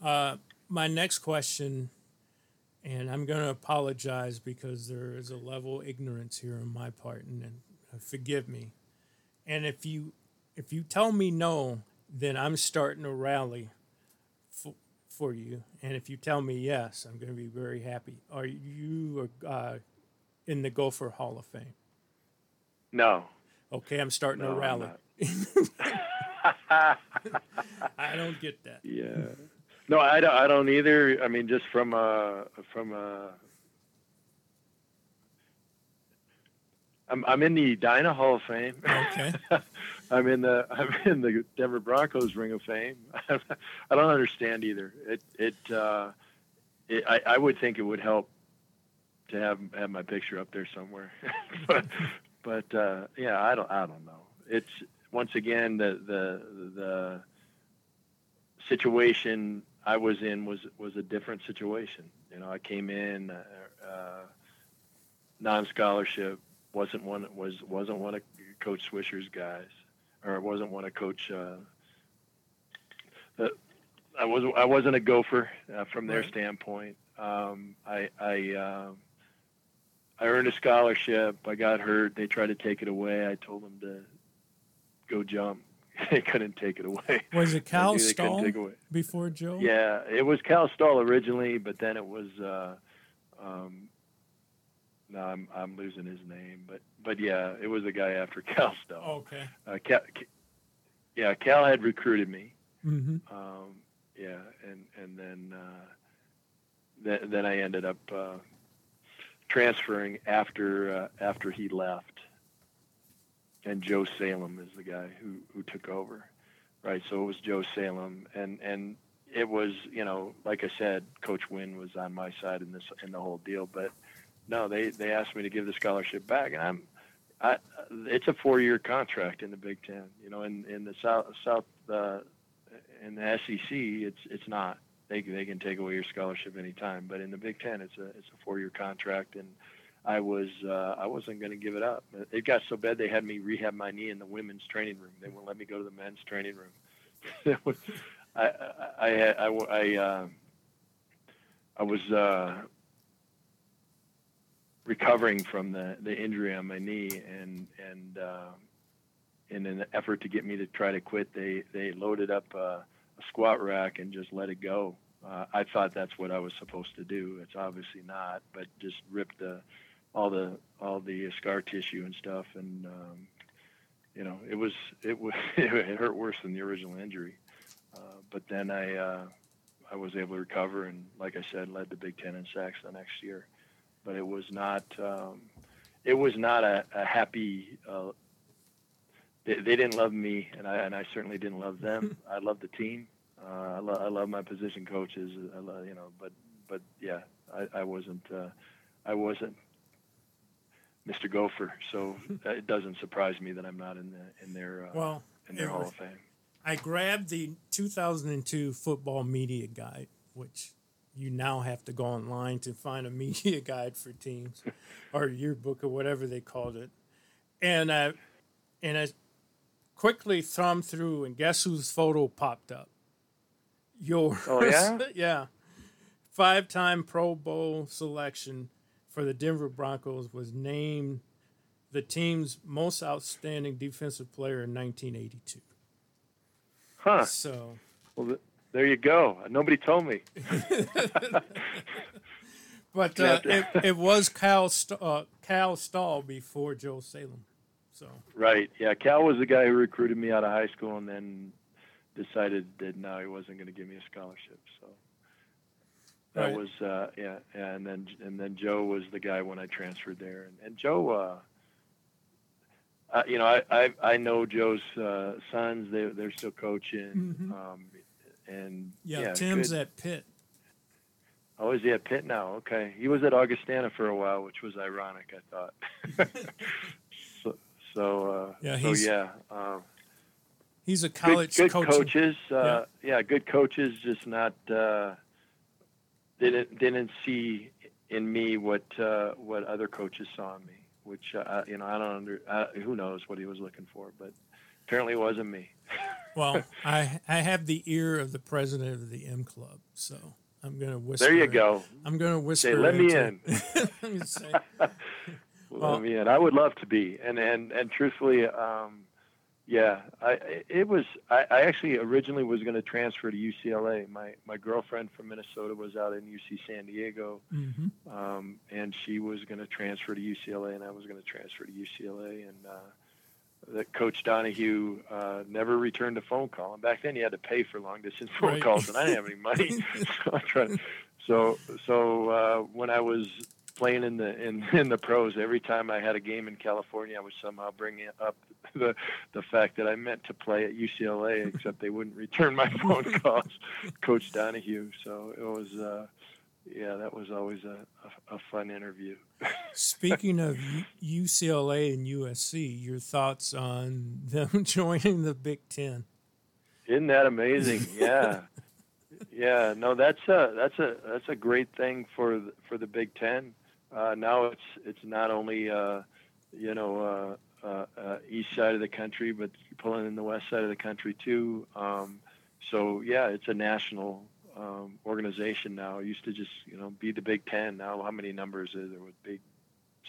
Uh, my next question, and I'm going to apologize because there is a level of ignorance here on my part, and, and forgive me. And if you if you tell me no, then I'm starting a rally for, you. And if you tell me yes, I'm going to be very happy. Are you uh, in the Gopher Hall of Fame? No. Okay, I'm starting No, a rally. I don't get that. Yeah. No, I don't, I don't either. I mean, just from a from a. I'm I'm in the Edina Hall of Fame. Okay. I'm in the I'm in the Denver Broncos Ring of Fame. I don't understand either. It it, uh, it I, I would think it would help to have have my picture up there somewhere, but but uh, yeah, I don't I don't know. It's once again the the the situation I was in was was a different situation. You know, I came in uh, uh, non-scholarship, wasn't one was wasn't one of Coach Swisher's guys, or I wasn't one of Coach. Uh, the, I was I wasn't a gopher uh, from their Right. standpoint. Um, I I um I earned a scholarship. I got hurt. They tried to take it away. I told them to go jump. they couldn't take it away. Was it Cal knew Stoll take it away. before Joe? Yeah, it was Cal Stoll originally, but then it was. Uh, um, no, I'm I'm losing his name, but but yeah, it was a guy after Cal Stoll. Okay. Uh, Cal, yeah, Cal had recruited me. Mm-hmm. Um, yeah, and and then uh, then then I ended up uh, transferring after uh, after he left, and Joe Salem is the guy who who took over, right? So it was Joe Salem, and and it was you know like I said, Coach Wynn was on my side in this in the whole deal, but no, they they asked me to give the scholarship back, and I'm. I, it's a four-year contract in the Big Ten. You know, in in the South South uh, in the SEC, it's it's not. They they can take away your scholarship anytime, but in the Big Ten, it's a it's a four year contract, and I was uh, I wasn't going to give it up. It got so bad they had me rehab my knee in the women's training room. They wouldn't let me go to the men's training room. Was- I I I I, I, uh, I was uh, recovering from the the injury on my knee, and and uh, in an effort to get me to try to quit, they they loaded up uh, a squat rack and just let it go. Uh, I thought that's what I was supposed to do. It's obviously not, but just ripped the all the all the scar tissue and stuff, and um, you know it was it was it hurt worse than the original injury. Uh, but then I uh, I was able to recover, and like I said, led the Big Ten in sacks the next year. But it was not um, it was not a, a happy. Uh, they, they didn't love me, and I and I certainly didn't love them. I love the team. Uh, I, lo- I love my position coaches. I love, you know, but but yeah, I, I wasn't uh, I wasn't Mr. Gopher, so it doesn't surprise me that I'm not in the in their uh, Well, in their Hall was- of Fame. I grabbed the 2002 football media guide, which you now have to go online to find a media guide for teams or yearbook or whatever they called it. And I and I quickly thumbed through and guess whose photo popped up? Yours. Oh, yeah? yeah. Five-time Pro Bowl selection for the Denver Broncos was named the team's most outstanding defensive player in 1982. Huh. So Well, there you go. Nobody told me. But uh, it, it was Cal St- uh, Cal Stoll before Joe Salem. So Right. Yeah. Cal was the guy who recruited me out of high school and then decided that no, he wasn't going to give me a scholarship. So that Right. was uh, yeah, yeah. And then and then Joe was the guy when I transferred there. And, and Joe, uh, uh, you know, I, I I know Joe's uh, sons. They they're still coaching. Mhm. Um, and yeah, yeah, Tim's good. at Pitt. Oh, is he at Pitt now? Okay, he was at Augustana for a while, which was ironic. I thought. so so uh, Yeah, so he's yeah. Um, He's a good, college good coach. coaches. Uh, yeah. good coaches. Just not uh, didn't didn't see in me what uh, what other coaches saw in me. which uh, you know I don't under uh, who knows what he was looking for, but apparently it wasn't me. Well, I I have the ear of the president of the M Club, so I'm going to whisper. There you go. I'm going to whisper. Say, let me in. Let me say, Let me in. I would love to be, and and and truthfully, um, yeah, I it was. I, I actually originally was going to transfer to UCLA. My my girlfriend from Minnesota was out in UC San Diego, Mhm. um, and she was going to transfer to UCLA, and I was going to transfer to UCLA, and. Uh, that Coach Donahue uh, never returned a phone call, and back then you had to pay for long distance phone Right. calls, and I didn't have any money. so I'm trying. So so uh, when I was playing in the in, in the pros, every time I had a game in California, I was somehow bringing up the the fact that I meant to play at UCLA, except they wouldn't return my phone calls. Coach Donahue. So it was. Uh, yeah, that was always a, a, a fun interview. Speaking of UCLA and USC, your thoughts on them joining the Big Ten? Isn't that amazing? Yeah, yeah. No, that's a that's a that's a great thing for the, for the Big Ten. Uh, now it's it's not only uh, you know uh, uh, uh, east side of the country, but pulling in the west side of the country too. Um, so yeah, it's a national um, organization now. It used to just you know be the Big Ten. Now how many numbers is there with Big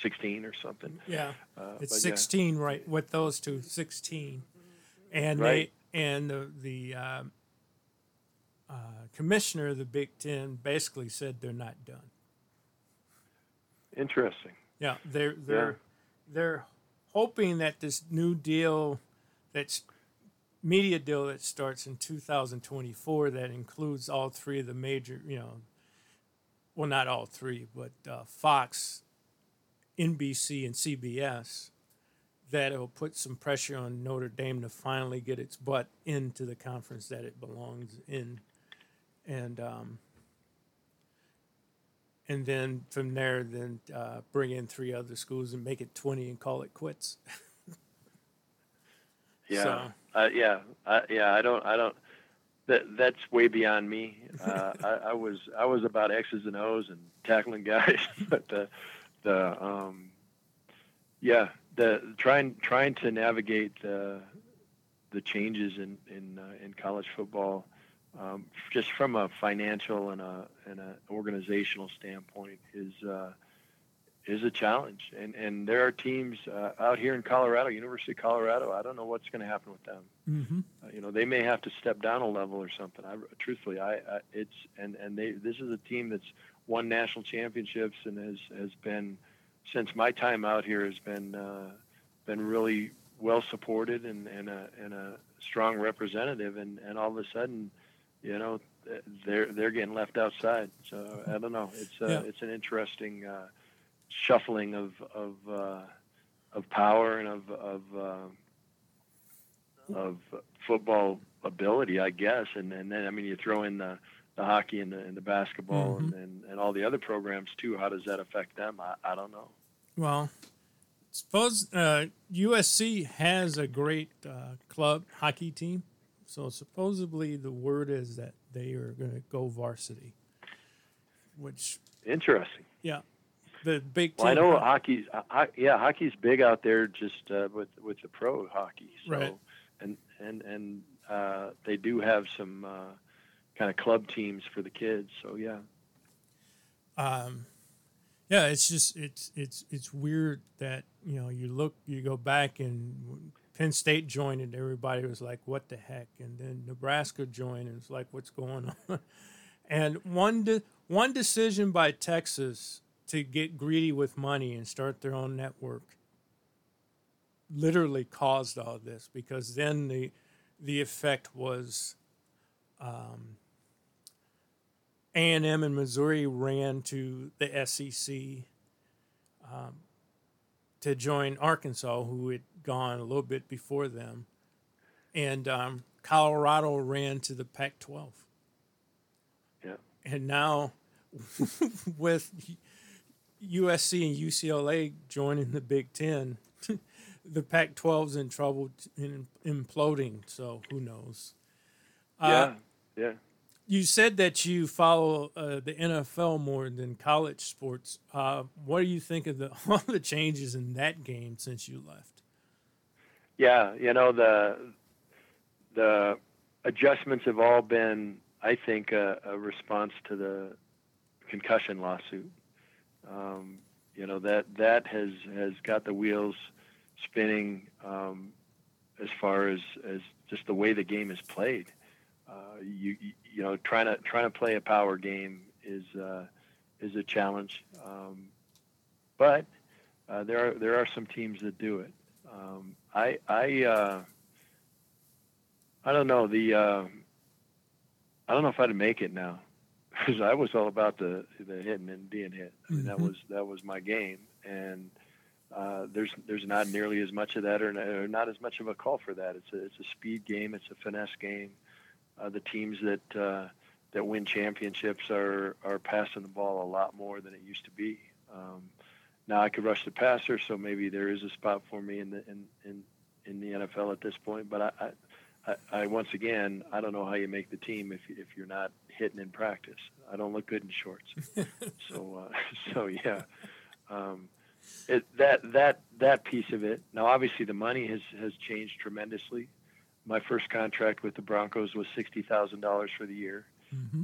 Sixteen or something? Yeah, Uh, it's but yeah. 16 right with those two, 16, and Right. they and the the um, uh, commissioner of the Big Ten basically said they're not done. Interesting. Yeah, they're they're they're hoping that this new deal, that's media deal that starts in 2024, that includes all three of the major, you know, well not all three, but uh, Fox, NBC, and CBS, that it'll put some pressure on Notre Dame to finally get its butt into the conference that it belongs in, and um, and then from there, then uh, bring in three other schools and make it twenty and call it quits. Yeah, So- uh, yeah, uh, yeah. I don't, I don't. That that's way beyond me. Uh, I, I was I was about X's and O's and tackling guys, but the the um, yeah, the trying trying to navigate the the changes in in uh, in college football, um, just from a financial and a and a organizational standpoint is. Uh, is a challenge, and and there are teams uh, out here in Colorado, University of Colorado. I don't know what's going to happen with them. Mm-hmm. Uh, you know, they may have to step down a level or something. I, truthfully, I, I it's and and they this is a team that's won national championships and has has been since my time out here has been uh, been really well supported and and a and a strong representative. And and all of a sudden, you know, they're they're getting left outside. So I don't know. It's uh, Yeah. it's an interesting. Shuffling of of uh, of power and of of uh, of football ability, I guess. And and then I mean you throw in the the hockey and the and the basketball and, and, and all the other programs too. How does that affect them? I, I don't know. Well, suppose uh, USC has a great uh, club hockey team, so supposedly the word is that they are going to go varsity. Which Interesting. yeah, the Big. Well, I know hockey's ho- yeah hockey's big out there just uh, with with the pro hockey. So Right. and and and uh, they do have some uh, kind of club teams for the kids. So yeah. um, yeah, it's just it's it's it's weird that you know you look you go back and Penn State joined and everybody was like, "What the heck?" And then Nebraska joined and it's like, "What's going on?" and one de- one decision by Texas to get greedy with money and start their own network literally caused all this because then the the effect was um, A&M in Missouri ran to the SEC um, to join Arkansas, who had gone a little bit before them, and um, Colorado ran to the Pac-12. Yeah. And now, with USC and UCLA joining the Big Ten, the Pac-12's in trouble in imploding. So who knows? Uh, yeah. Yeah. you said that you follow uh, the NFL more than college sports. Uh, what do you think of the all the changes in that game since you left? Yeah, you know the the adjustments have all been, I think, a, a response to the concussion lawsuit. Um, you know that that has has got the wheels spinning um, as far as as just the way the game is played. Uh, you you know trying to trying to play a power game is uh, is a challenge, um, but uh, there are there are some teams that do it. Um, I I uh, I don't know the uh, I don't know if I'd make it now because I was all about the the hitting and being hit. I mean, that Mhm. was that was my game, and uh, there's there's not nearly as much of that, or, or not as much of a call for that. It's a it's a speed game. It's a finesse game. Uh, the teams that uh, that win championships are are passing the ball a lot more than it used to be. Um, now I could rush the passer, so maybe there is a spot for me in the in in, in the NFL at this point. But I, I I, I once again, I don't know how you make the team if if you're not hitting in practice. I don't look good in shorts. so uh, so yeah, um, it, that that that piece of it. Now, obviously, the money has has changed tremendously. My first contract with the Broncos was sixty thousand dollars for the year,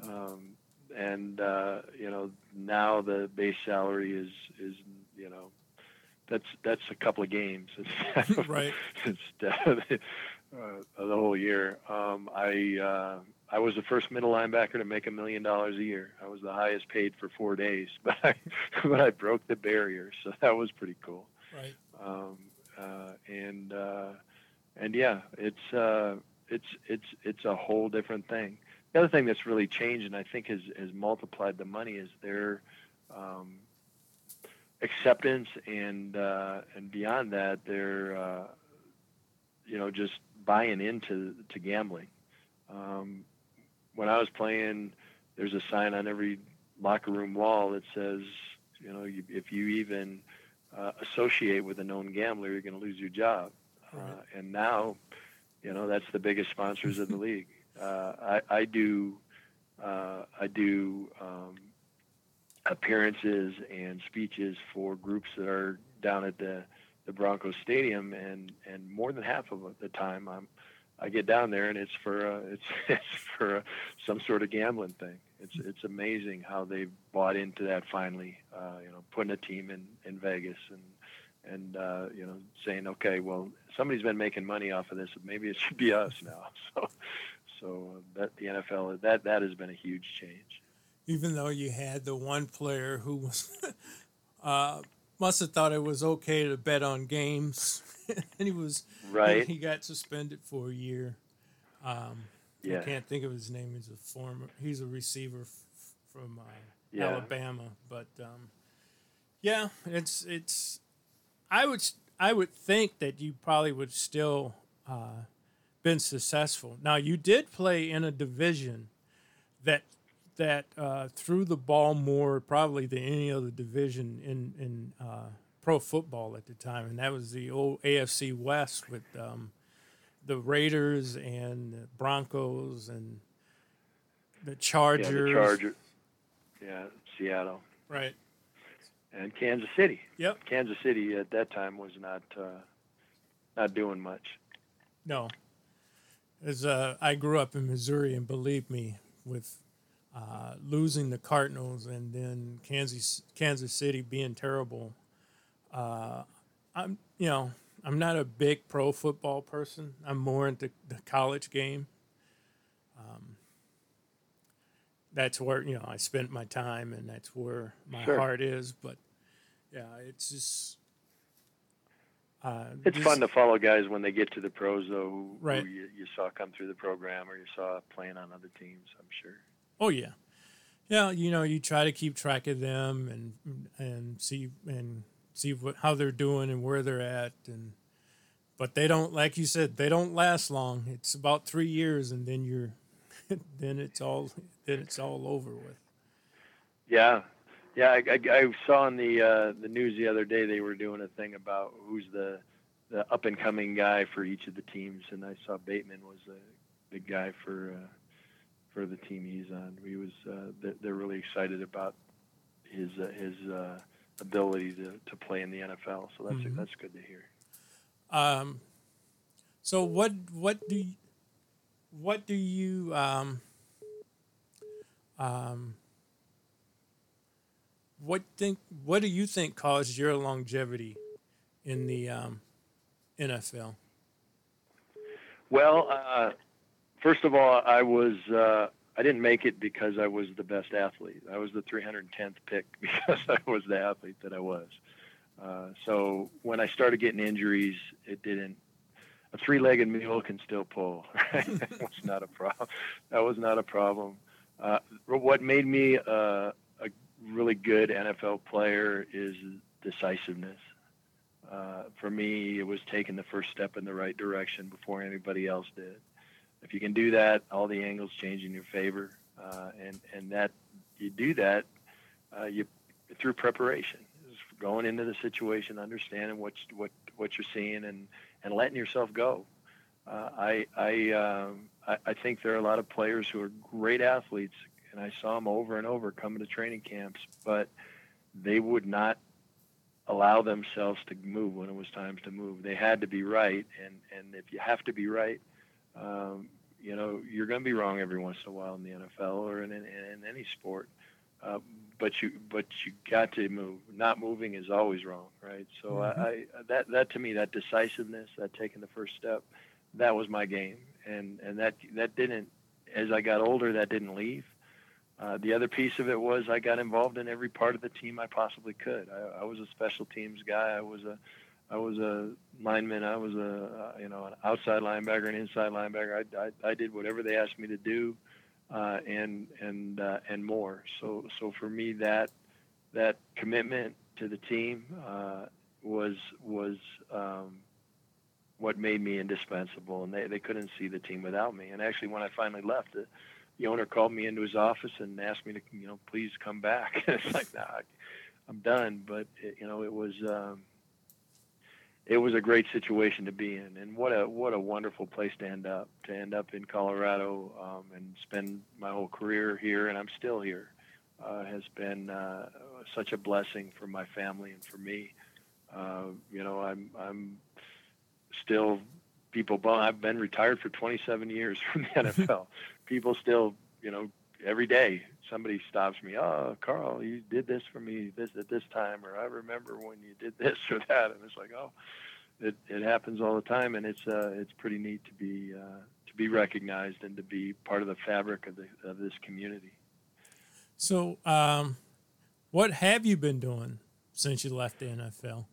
um, and uh, you know now the base salary is is you know that's that's a couple of games. It's, Right. It's uh, the whole year. Um, I uh, I was the first middle linebacker to make a million dollars a year. I was the highest paid for four days, but I but I broke the barrier, so that was pretty cool. Right. Um, uh, and uh, and yeah, it's uh, it's it's it's a whole different thing. The other thing that's really changed, and I think has has multiplied the money, is their um, acceptance and uh, and beyond that, their uh, you know just buying into to gambling. Um, when I was playing, there's a sign on every locker room wall that says, you know, you, if you even uh, associate with a known gambler, you're going to lose your job. Uh, and now, you know, that's the biggest sponsors of the league. Uh, I, I do, uh, I do um, appearances and speeches for groups that are down at the the Broncos Stadium, and and more than half of the time, I'm I get down there and it's for uh, it's it's for uh, some sort of gambling thing. It's it's amazing how they've bought into that finally. Uh, you know, putting a team in in Vegas and and uh, you know saying, okay, well somebody's been making money off of this. Maybe it should be us now. So so that the NFL that that has been a huge change. Even though you had the one player who was uh, must have thought it was okay to bet on games, and he was Right. He, got suspended for a year. Um, Yeah. I can't think of his name. He's a former. He's a receiver f- from uh, Yeah. Alabama, but um, yeah, it's it's. I would I would think that you probably would still uh, been successful. Now you did play in a division that that uh, threw the ball more probably than any other division in in uh, pro football at the time, and that was the old AFC West with um, the Raiders and the Broncos and the Chargers. Yeah, the Charger. Yeah, Seattle. Right. And Kansas City. Yep. Kansas City at that time was not uh, not doing much. No. As uh, I grew up in Missouri, and believe me, with uh, losing the Cardinals and then Kansas Kansas City being terrible, uh, I'm you know I'm not a big pro football person. I'm more into the college game. Um, that's where you know I spent my time, and that's where my Sure. heart is. But yeah, it's just. Uh, It's these- fun to follow guys when they get to the pros, though, who, Right. who you, you saw come through the program or you saw playing on other teams. I'm sure. Oh yeah, yeah. You know, you try to keep track of them and and see and see what, how they're doing and where they're at, and but they don't, like you said, they don't last long. It's about three years, and then you're, then it's all then it's all over with. Yeah, yeah. I, I, I saw on the uh, the news the other day they were doing a thing about who's the the up and coming guy for each of the teams, and I saw Bateman was the the guy for uh, for the team he's on. He was uh, they're, they're really excited about his uh, his uh, ability to, to play in the NFL. So that's Mhm. that's good to hear. Um, so what what do you, what do you um, um, what think what do you think caused your longevity in the um, NFL? Well, uh, first of all, I was uh, I didn't make it because I was the best athlete. I was the 310th pick because I was the athlete that I was. Uh, so when I started getting injuries, it didn't. A three-legged mule can still pull. Right? that was not a problem. That was not a problem. Uh, what made me uh, a really good NFL player is decisiveness. Uh, for me, it was taking the first step in the right direction before anybody else did. If you can do that, all the angles change in your favor, uh, and and that you do that, uh, you through preparation, going into the situation, understanding what what what you're seeing, and and letting yourself go. Uh, I I, um, I I think there are a lot of players who are great athletes, and I saw them over and over coming to training camps, but they would not allow themselves to move when it was time to move. They had to be right, and and if you have to be right, um, you know you're going to be wrong every once in a while in the NFL or in in, in any sport. Uh, but you but you got to move. Not moving is always wrong, right? So Mhm. I, I that that to me that decisiveness, that taking the first step, that was my game, and and that that didn't. As I got older, that didn't leave. Uh, the other piece of it was I got involved in every part of the team I possibly could. I, I was a special teams guy. I was a I was a lineman. I was a you know an outside linebacker, an inside linebacker. I, I, I did whatever they asked me to do, uh, and and uh, and more. So so for me that that commitment to the team uh, was was um, what made me indispensable, and they, they couldn't see the team without me. And actually, when I finally left, the, the owner called me into his office and asked me to, you know, please come back. it's like, nah, I'm done. But it, you know, it was um, it was a great situation to be in, and what a what a wonderful place to end up. To end up in Colorado um, and spend my whole career here, and I'm still here, uh, has been uh, such a blessing for my family and for me. Uh, you know, I'm I'm still people. I've been retired for 27 years from the NFL. people still, you know, every day somebody stops me. Oh, Karl, you did this for me this at this time, or I remember when you did this or that, and it's like, oh, it it happens all the time, and it's uh it's pretty neat to be uh, to be recognized and to be part of the fabric of the of this community. So, um, what have you been doing since you left the NFL?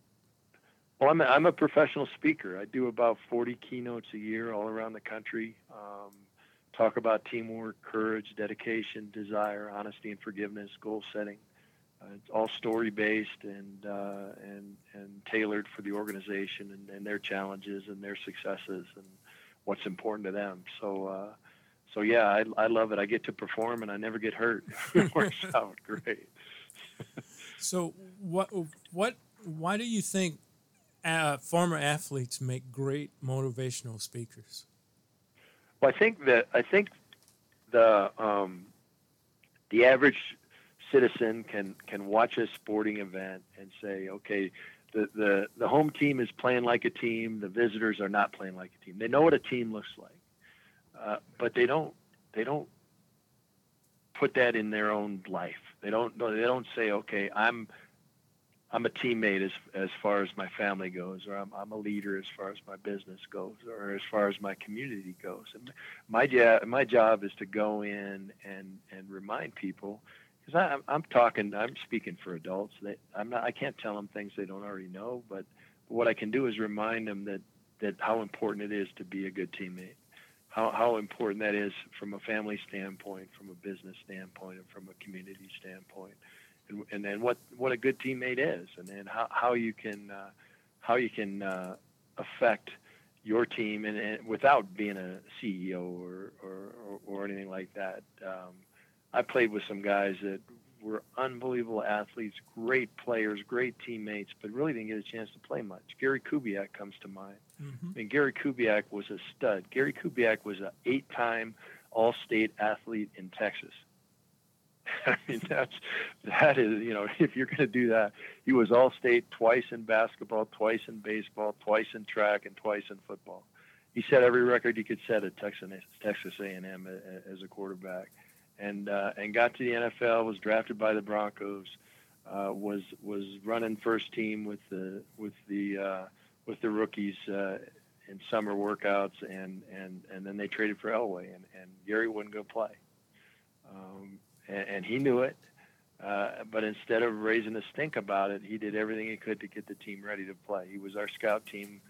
Well, I'm a, I'm a professional speaker. I do about 40 keynotes a year all around the country. Um, talk about teamwork, courage, dedication, desire, honesty, and forgiveness, goal setting. Uh, it's all story based and uh, and and tailored for the organization and, and their challenges and their successes and what's important to them. So. Uh, so yeah, I, I love it. I get to perform and I never get hurt. it works out great. So, what what why do you think uh, former athletes make great motivational speakers? Well, I think that I think the um, the average citizen can can watch a sporting event and say, okay, the, the the home team is playing like a team. The visitors are not playing like a team. They know what a team looks like, uh, but they don't they don't put that in their own life. They don't they don't say, okay, I'm I'm a teammate as as far as my family goes, or I'm I'm a leader as far as my business goes, or as far as my community goes. And my job my job is to go in and and remind people because I'm I'm talking I'm speaking for adults. They, I'm not I can't tell them things they don't already know, but what I can do is remind them that that how important it is to be a good teammate. How, how important that is from a family standpoint, from a business standpoint, and from a community standpoint and, and then what what a good teammate is, and then how, how you can uh, how you can uh, affect your team and, and without being a CEO or or, or, or anything like that. Um, I played with some guys that were unbelievable athletes, great players, great teammates, but really didn't get a chance to play much. Gary Kubiak comes to mind. I mean, Gary Kubiak was a stud. Gary Kubiak was an eight-time all-state athlete in Texas. I mean, that's that is you know if you're going to do that, he was all-state twice in basketball, twice in baseball, twice in track, and twice in football. He set every record you could set at Texas Texas A&M as a quarterback, and uh, and got to the NFL. Was drafted by the Broncos. Uh, was was running first team with the with the uh, with the rookies uh, in summer workouts, and and and then they traded for Elway, and and Gary wouldn't go play, um, and, and he knew it. Uh, but instead of raising a stink about it, he did everything he could to get the team ready to play. He was our scout team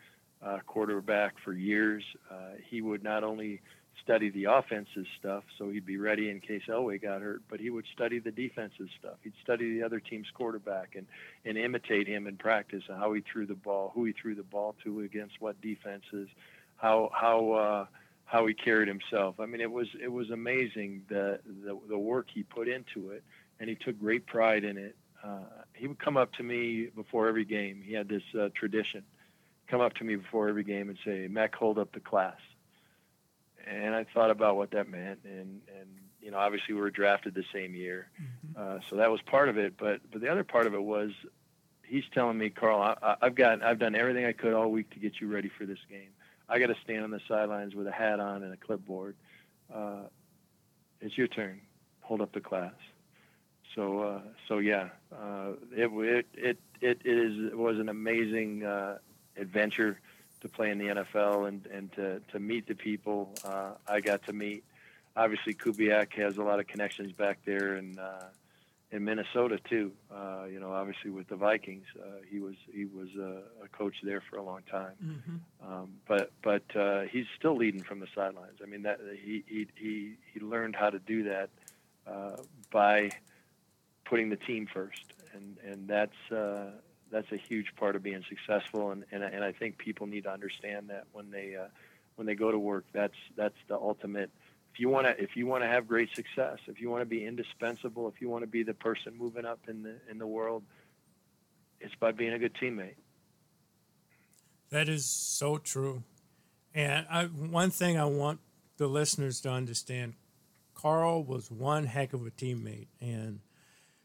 uh, quarterback for years. Uh, he would not only study the offensive stuff, so he'd be ready in case Elway got hurt. But he would study the defensive stuff. He'd study the other team's quarterback and and imitate him in practice and how he threw the ball, who he threw the ball to against what defenses, how how uh, how he carried himself. I mean, it was it was amazing the the, the work he put into it, and he took great pride in it. Uh, he would come up to me before every game. He had this uh, tradition. Come up to me before every game and say, "Mac, hold up the class." and I thought about what that meant, and and you know, obviously we were drafted the same year, mm-hmm. uh, so that was part of it. But but the other part of it was, he's telling me, Karl, I, I've got I've done everything I could all week to get you ready for this game. I got to stand on the sidelines with a hat on and a clipboard. Uh, it's your turn. Hold up the class. So uh, so yeah, uh, it, it it it is it was an amazing uh, adventure to play in the NFL and, and to, to meet the people uh, I got to meet. Obviously, Kubiak has a lot of connections back there in uh, in Minnesota too. Uh, you know, obviously with the Vikings, uh, he was he was a, a coach there for a long time. Mm-hmm. Um, but but uh, he's still leading from the sidelines. I mean, that he he he, he learned how to do that uh, by putting the team first, and and that's uh, that's a huge part of being successful, and and, and I think people need to understand that when they uh, when they go to work, that's that's the ultimate. If you want to if you want to have great success, if you want to be indispensable, if you want to be the person moving up in the in the world, it's by being a good teammate. That is so true, and I, one thing I want the listeners to understand: Karl was one heck of a teammate, and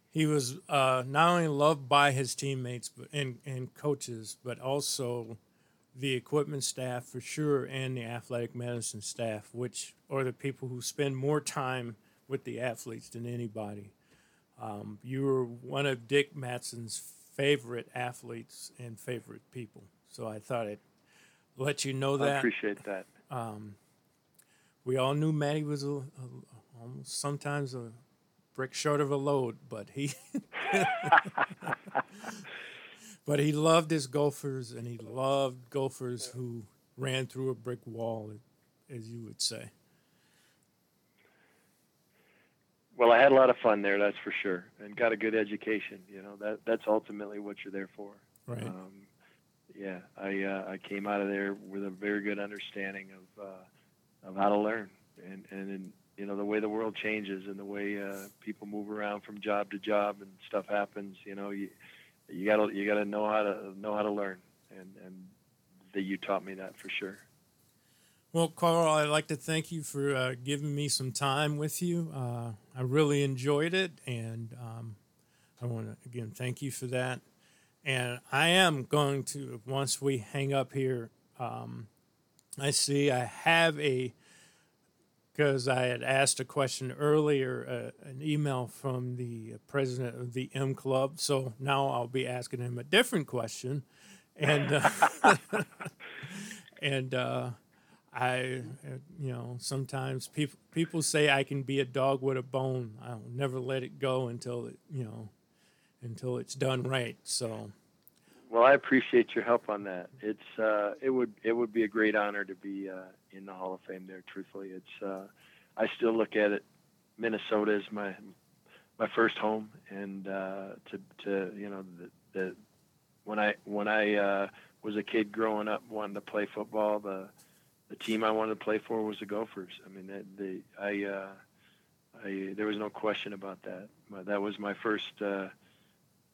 he was uh, not only loved by his teammates but, and, and coaches, but also the equipment staff for sure and the athletic medicine staff, which are the people who spend more time with the athletes than anybody. Um, you were one of Dick Matson's favorite athletes and favorite people. So I thought I'd let you know that. I appreciate that. Um, we all knew Matty was a, a, almost sometimes a brick short of a load, but he but he loved his gophers and he loved gophers who ran through a brick wall, as you would say. Well, I had a lot of fun there, that's for sure, and got a good education. You know, that that's ultimately what you're there for. Right. Um, yeah, I uh, I came out of there with a very good understanding of uh, of how to learn, and and you know the way the world changes and the way uh, people move around from job to job and stuff happens. You know, you you gotta you gotta know how to know how to learn, and and that you taught me that for sure. Well, Karl, I'd like to thank you for uh, giving me some time with you. Uh, I really enjoyed it, and um, I want to again thank you for that. And I am going to once we hang up here. Um, I see I have a because I had asked a question earlier, uh, an email from the president of the M Club. So now I'll be asking him a different question, and uh, and uh, I, you know, sometimes people people say I can be a dog with a bone. I'll never let it go until it, you know, until it's done right. So. Well, I appreciate your help on that. It's uh, it would it would be a great honor to be uh, in the Hall of Fame there. Truthfully, it's uh, I still look at it. Minnesota is my my first home, and uh, to to you know the, the when I when I uh, was a kid growing up wanting to play football, the the team I wanted to play for was the Gophers. I mean, they I uh, I there was no question about that. That was my first uh,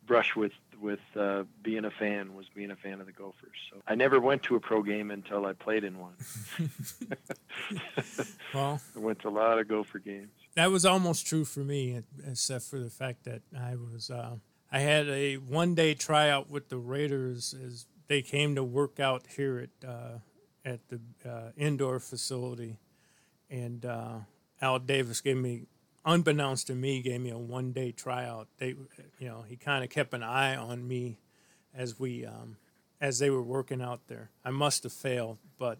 brush with with uh, being a fan was being a fan of the Gophers. So I never went to a pro game until I played in one. Well, I went to a lot of Gopher games. that was almost true for me, except for the fact that I was uh, I had a one day tryout with the Raiders as they came to work out here at uh, at the uh, indoor facility, and uh, Al Davis gave me, unbeknownst to me, gave me a one day tryout. They, you know, he kind of kept an eye on me as we um, as they were working out there. I must have failed, but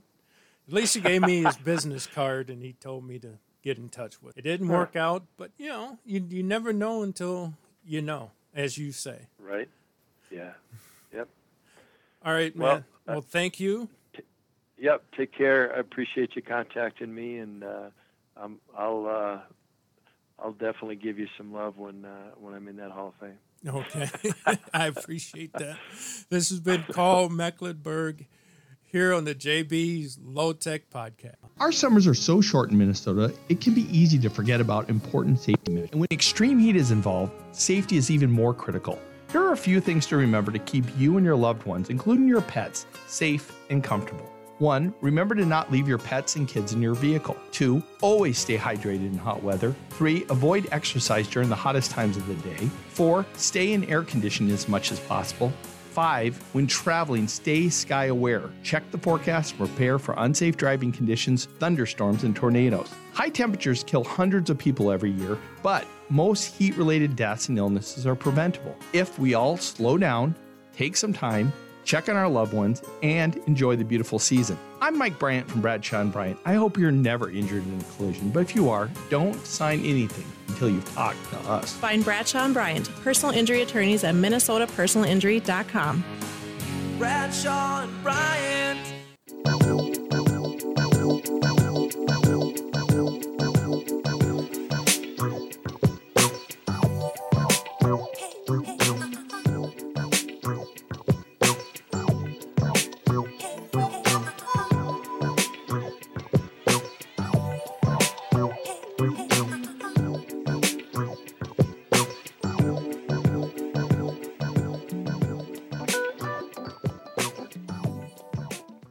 at least he gave me his business card and he told me to get in touch with. It didn't work out, but you know, you you never know until you know, as you say. Right? Yeah. Yep. All right, Well, man. Well, thank you. Yep. Take care. I appreciate you contacting me, and uh, um, I'll uh, I'll definitely give you some love when uh, when I'm in that Hall of Fame. Okay, I appreciate that. This has been Karl Mecklenburg here on the Jaybee's Low Tech Podcast. Our summers are so short in Minnesota, it can be easy to forget about important safety measures. And when extreme heat is involved, safety is even more critical. Here are a few things to remember to keep you and your loved ones, including your pets, safe and comfortable. One, remember to not leave your pets and kids in your vehicle. Two, always stay hydrated in hot weather. Three, avoid exercise during the hottest times of the day. Four, stay in air conditioning as much as possible. Five, when traveling, stay sky aware. Check the forecast prepare for unsafe driving conditions, thunderstorms, and tornadoes. High temperatures kill hundreds of people every year, but most heat related deaths and illnesses are preventable. If we all slow down, take some time, check on our loved ones, and enjoy the beautiful season. I'm Mike Bryant from Bradshaw and Bryant. I hope you're never injured in a collision, but if you are, don't sign anything until you've talked to us. Find Bradshaw and Bryant, personal injury attorneys at minnesotapersonalinjury.com. Bradshaw and Bryant.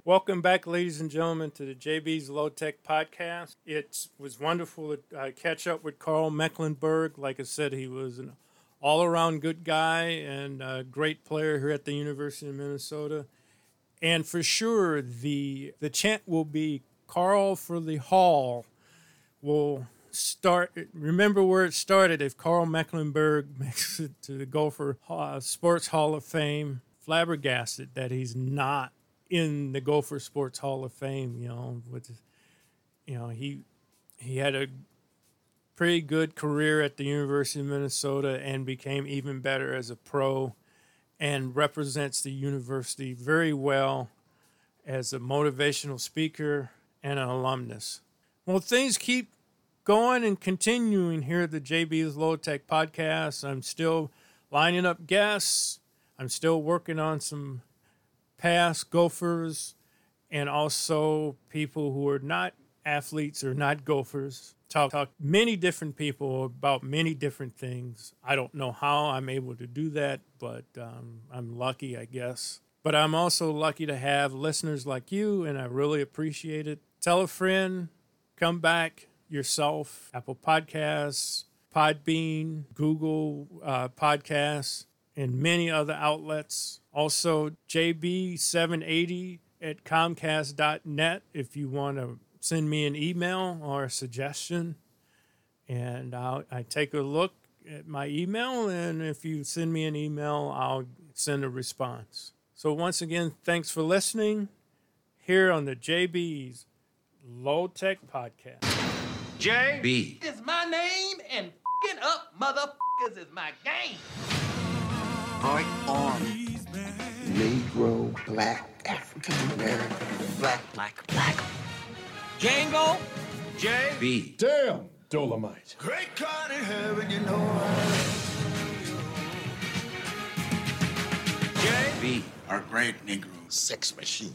Welcome back, ladies and gentlemen, to the Jaybee's Low Tech Podcast. It was wonderful to uh, catch up with Karl Mecklenburg. Like I said, he was an all around good guy and a great player here at the University of Minnesota. And for sure, the the chant will be Karl for the Hall. Will start. Remember where it started. If Karl Mecklenburg makes it to the Gopher Sports Hall of Fame, flabbergasted that he's not in the Gopher Sports Hall of Fame. You know, with you know he he had a pretty good career at the University of Minnesota and became even better as a pro and represents the university very well as a motivational speaker and an alumnus. Well, things keep going and continuing here at the Jaybee's Low Tech Podcast. I'm still lining up guests. I'm still working on some past Gophers and also people who are not athletes or not Gophers. Talk, talk many different people about many different things. I don't know how I'm able to do that, but um, I'm lucky, I guess. But I'm also lucky to have listeners like you, and I really appreciate it. Tell a friend, come back yourself. Apple Podcasts, Podbean, Google uh, Podcasts, and many other outlets. Also, JB780 at Comcast.net if you want to send me an email or a suggestion. And I'll, I take a look at my email, and if you send me an email, I'll send a response. So, once again, thanks for listening here on the Jaybee's Low Tech Podcast. J B. is my name, and fing up motherfuckers is my game. Right arm. Negro, black, African American, black, black, black. Django, J. B. Damn, Dolomite. Great God in heaven, you know J. B. Our great Negro sex machine.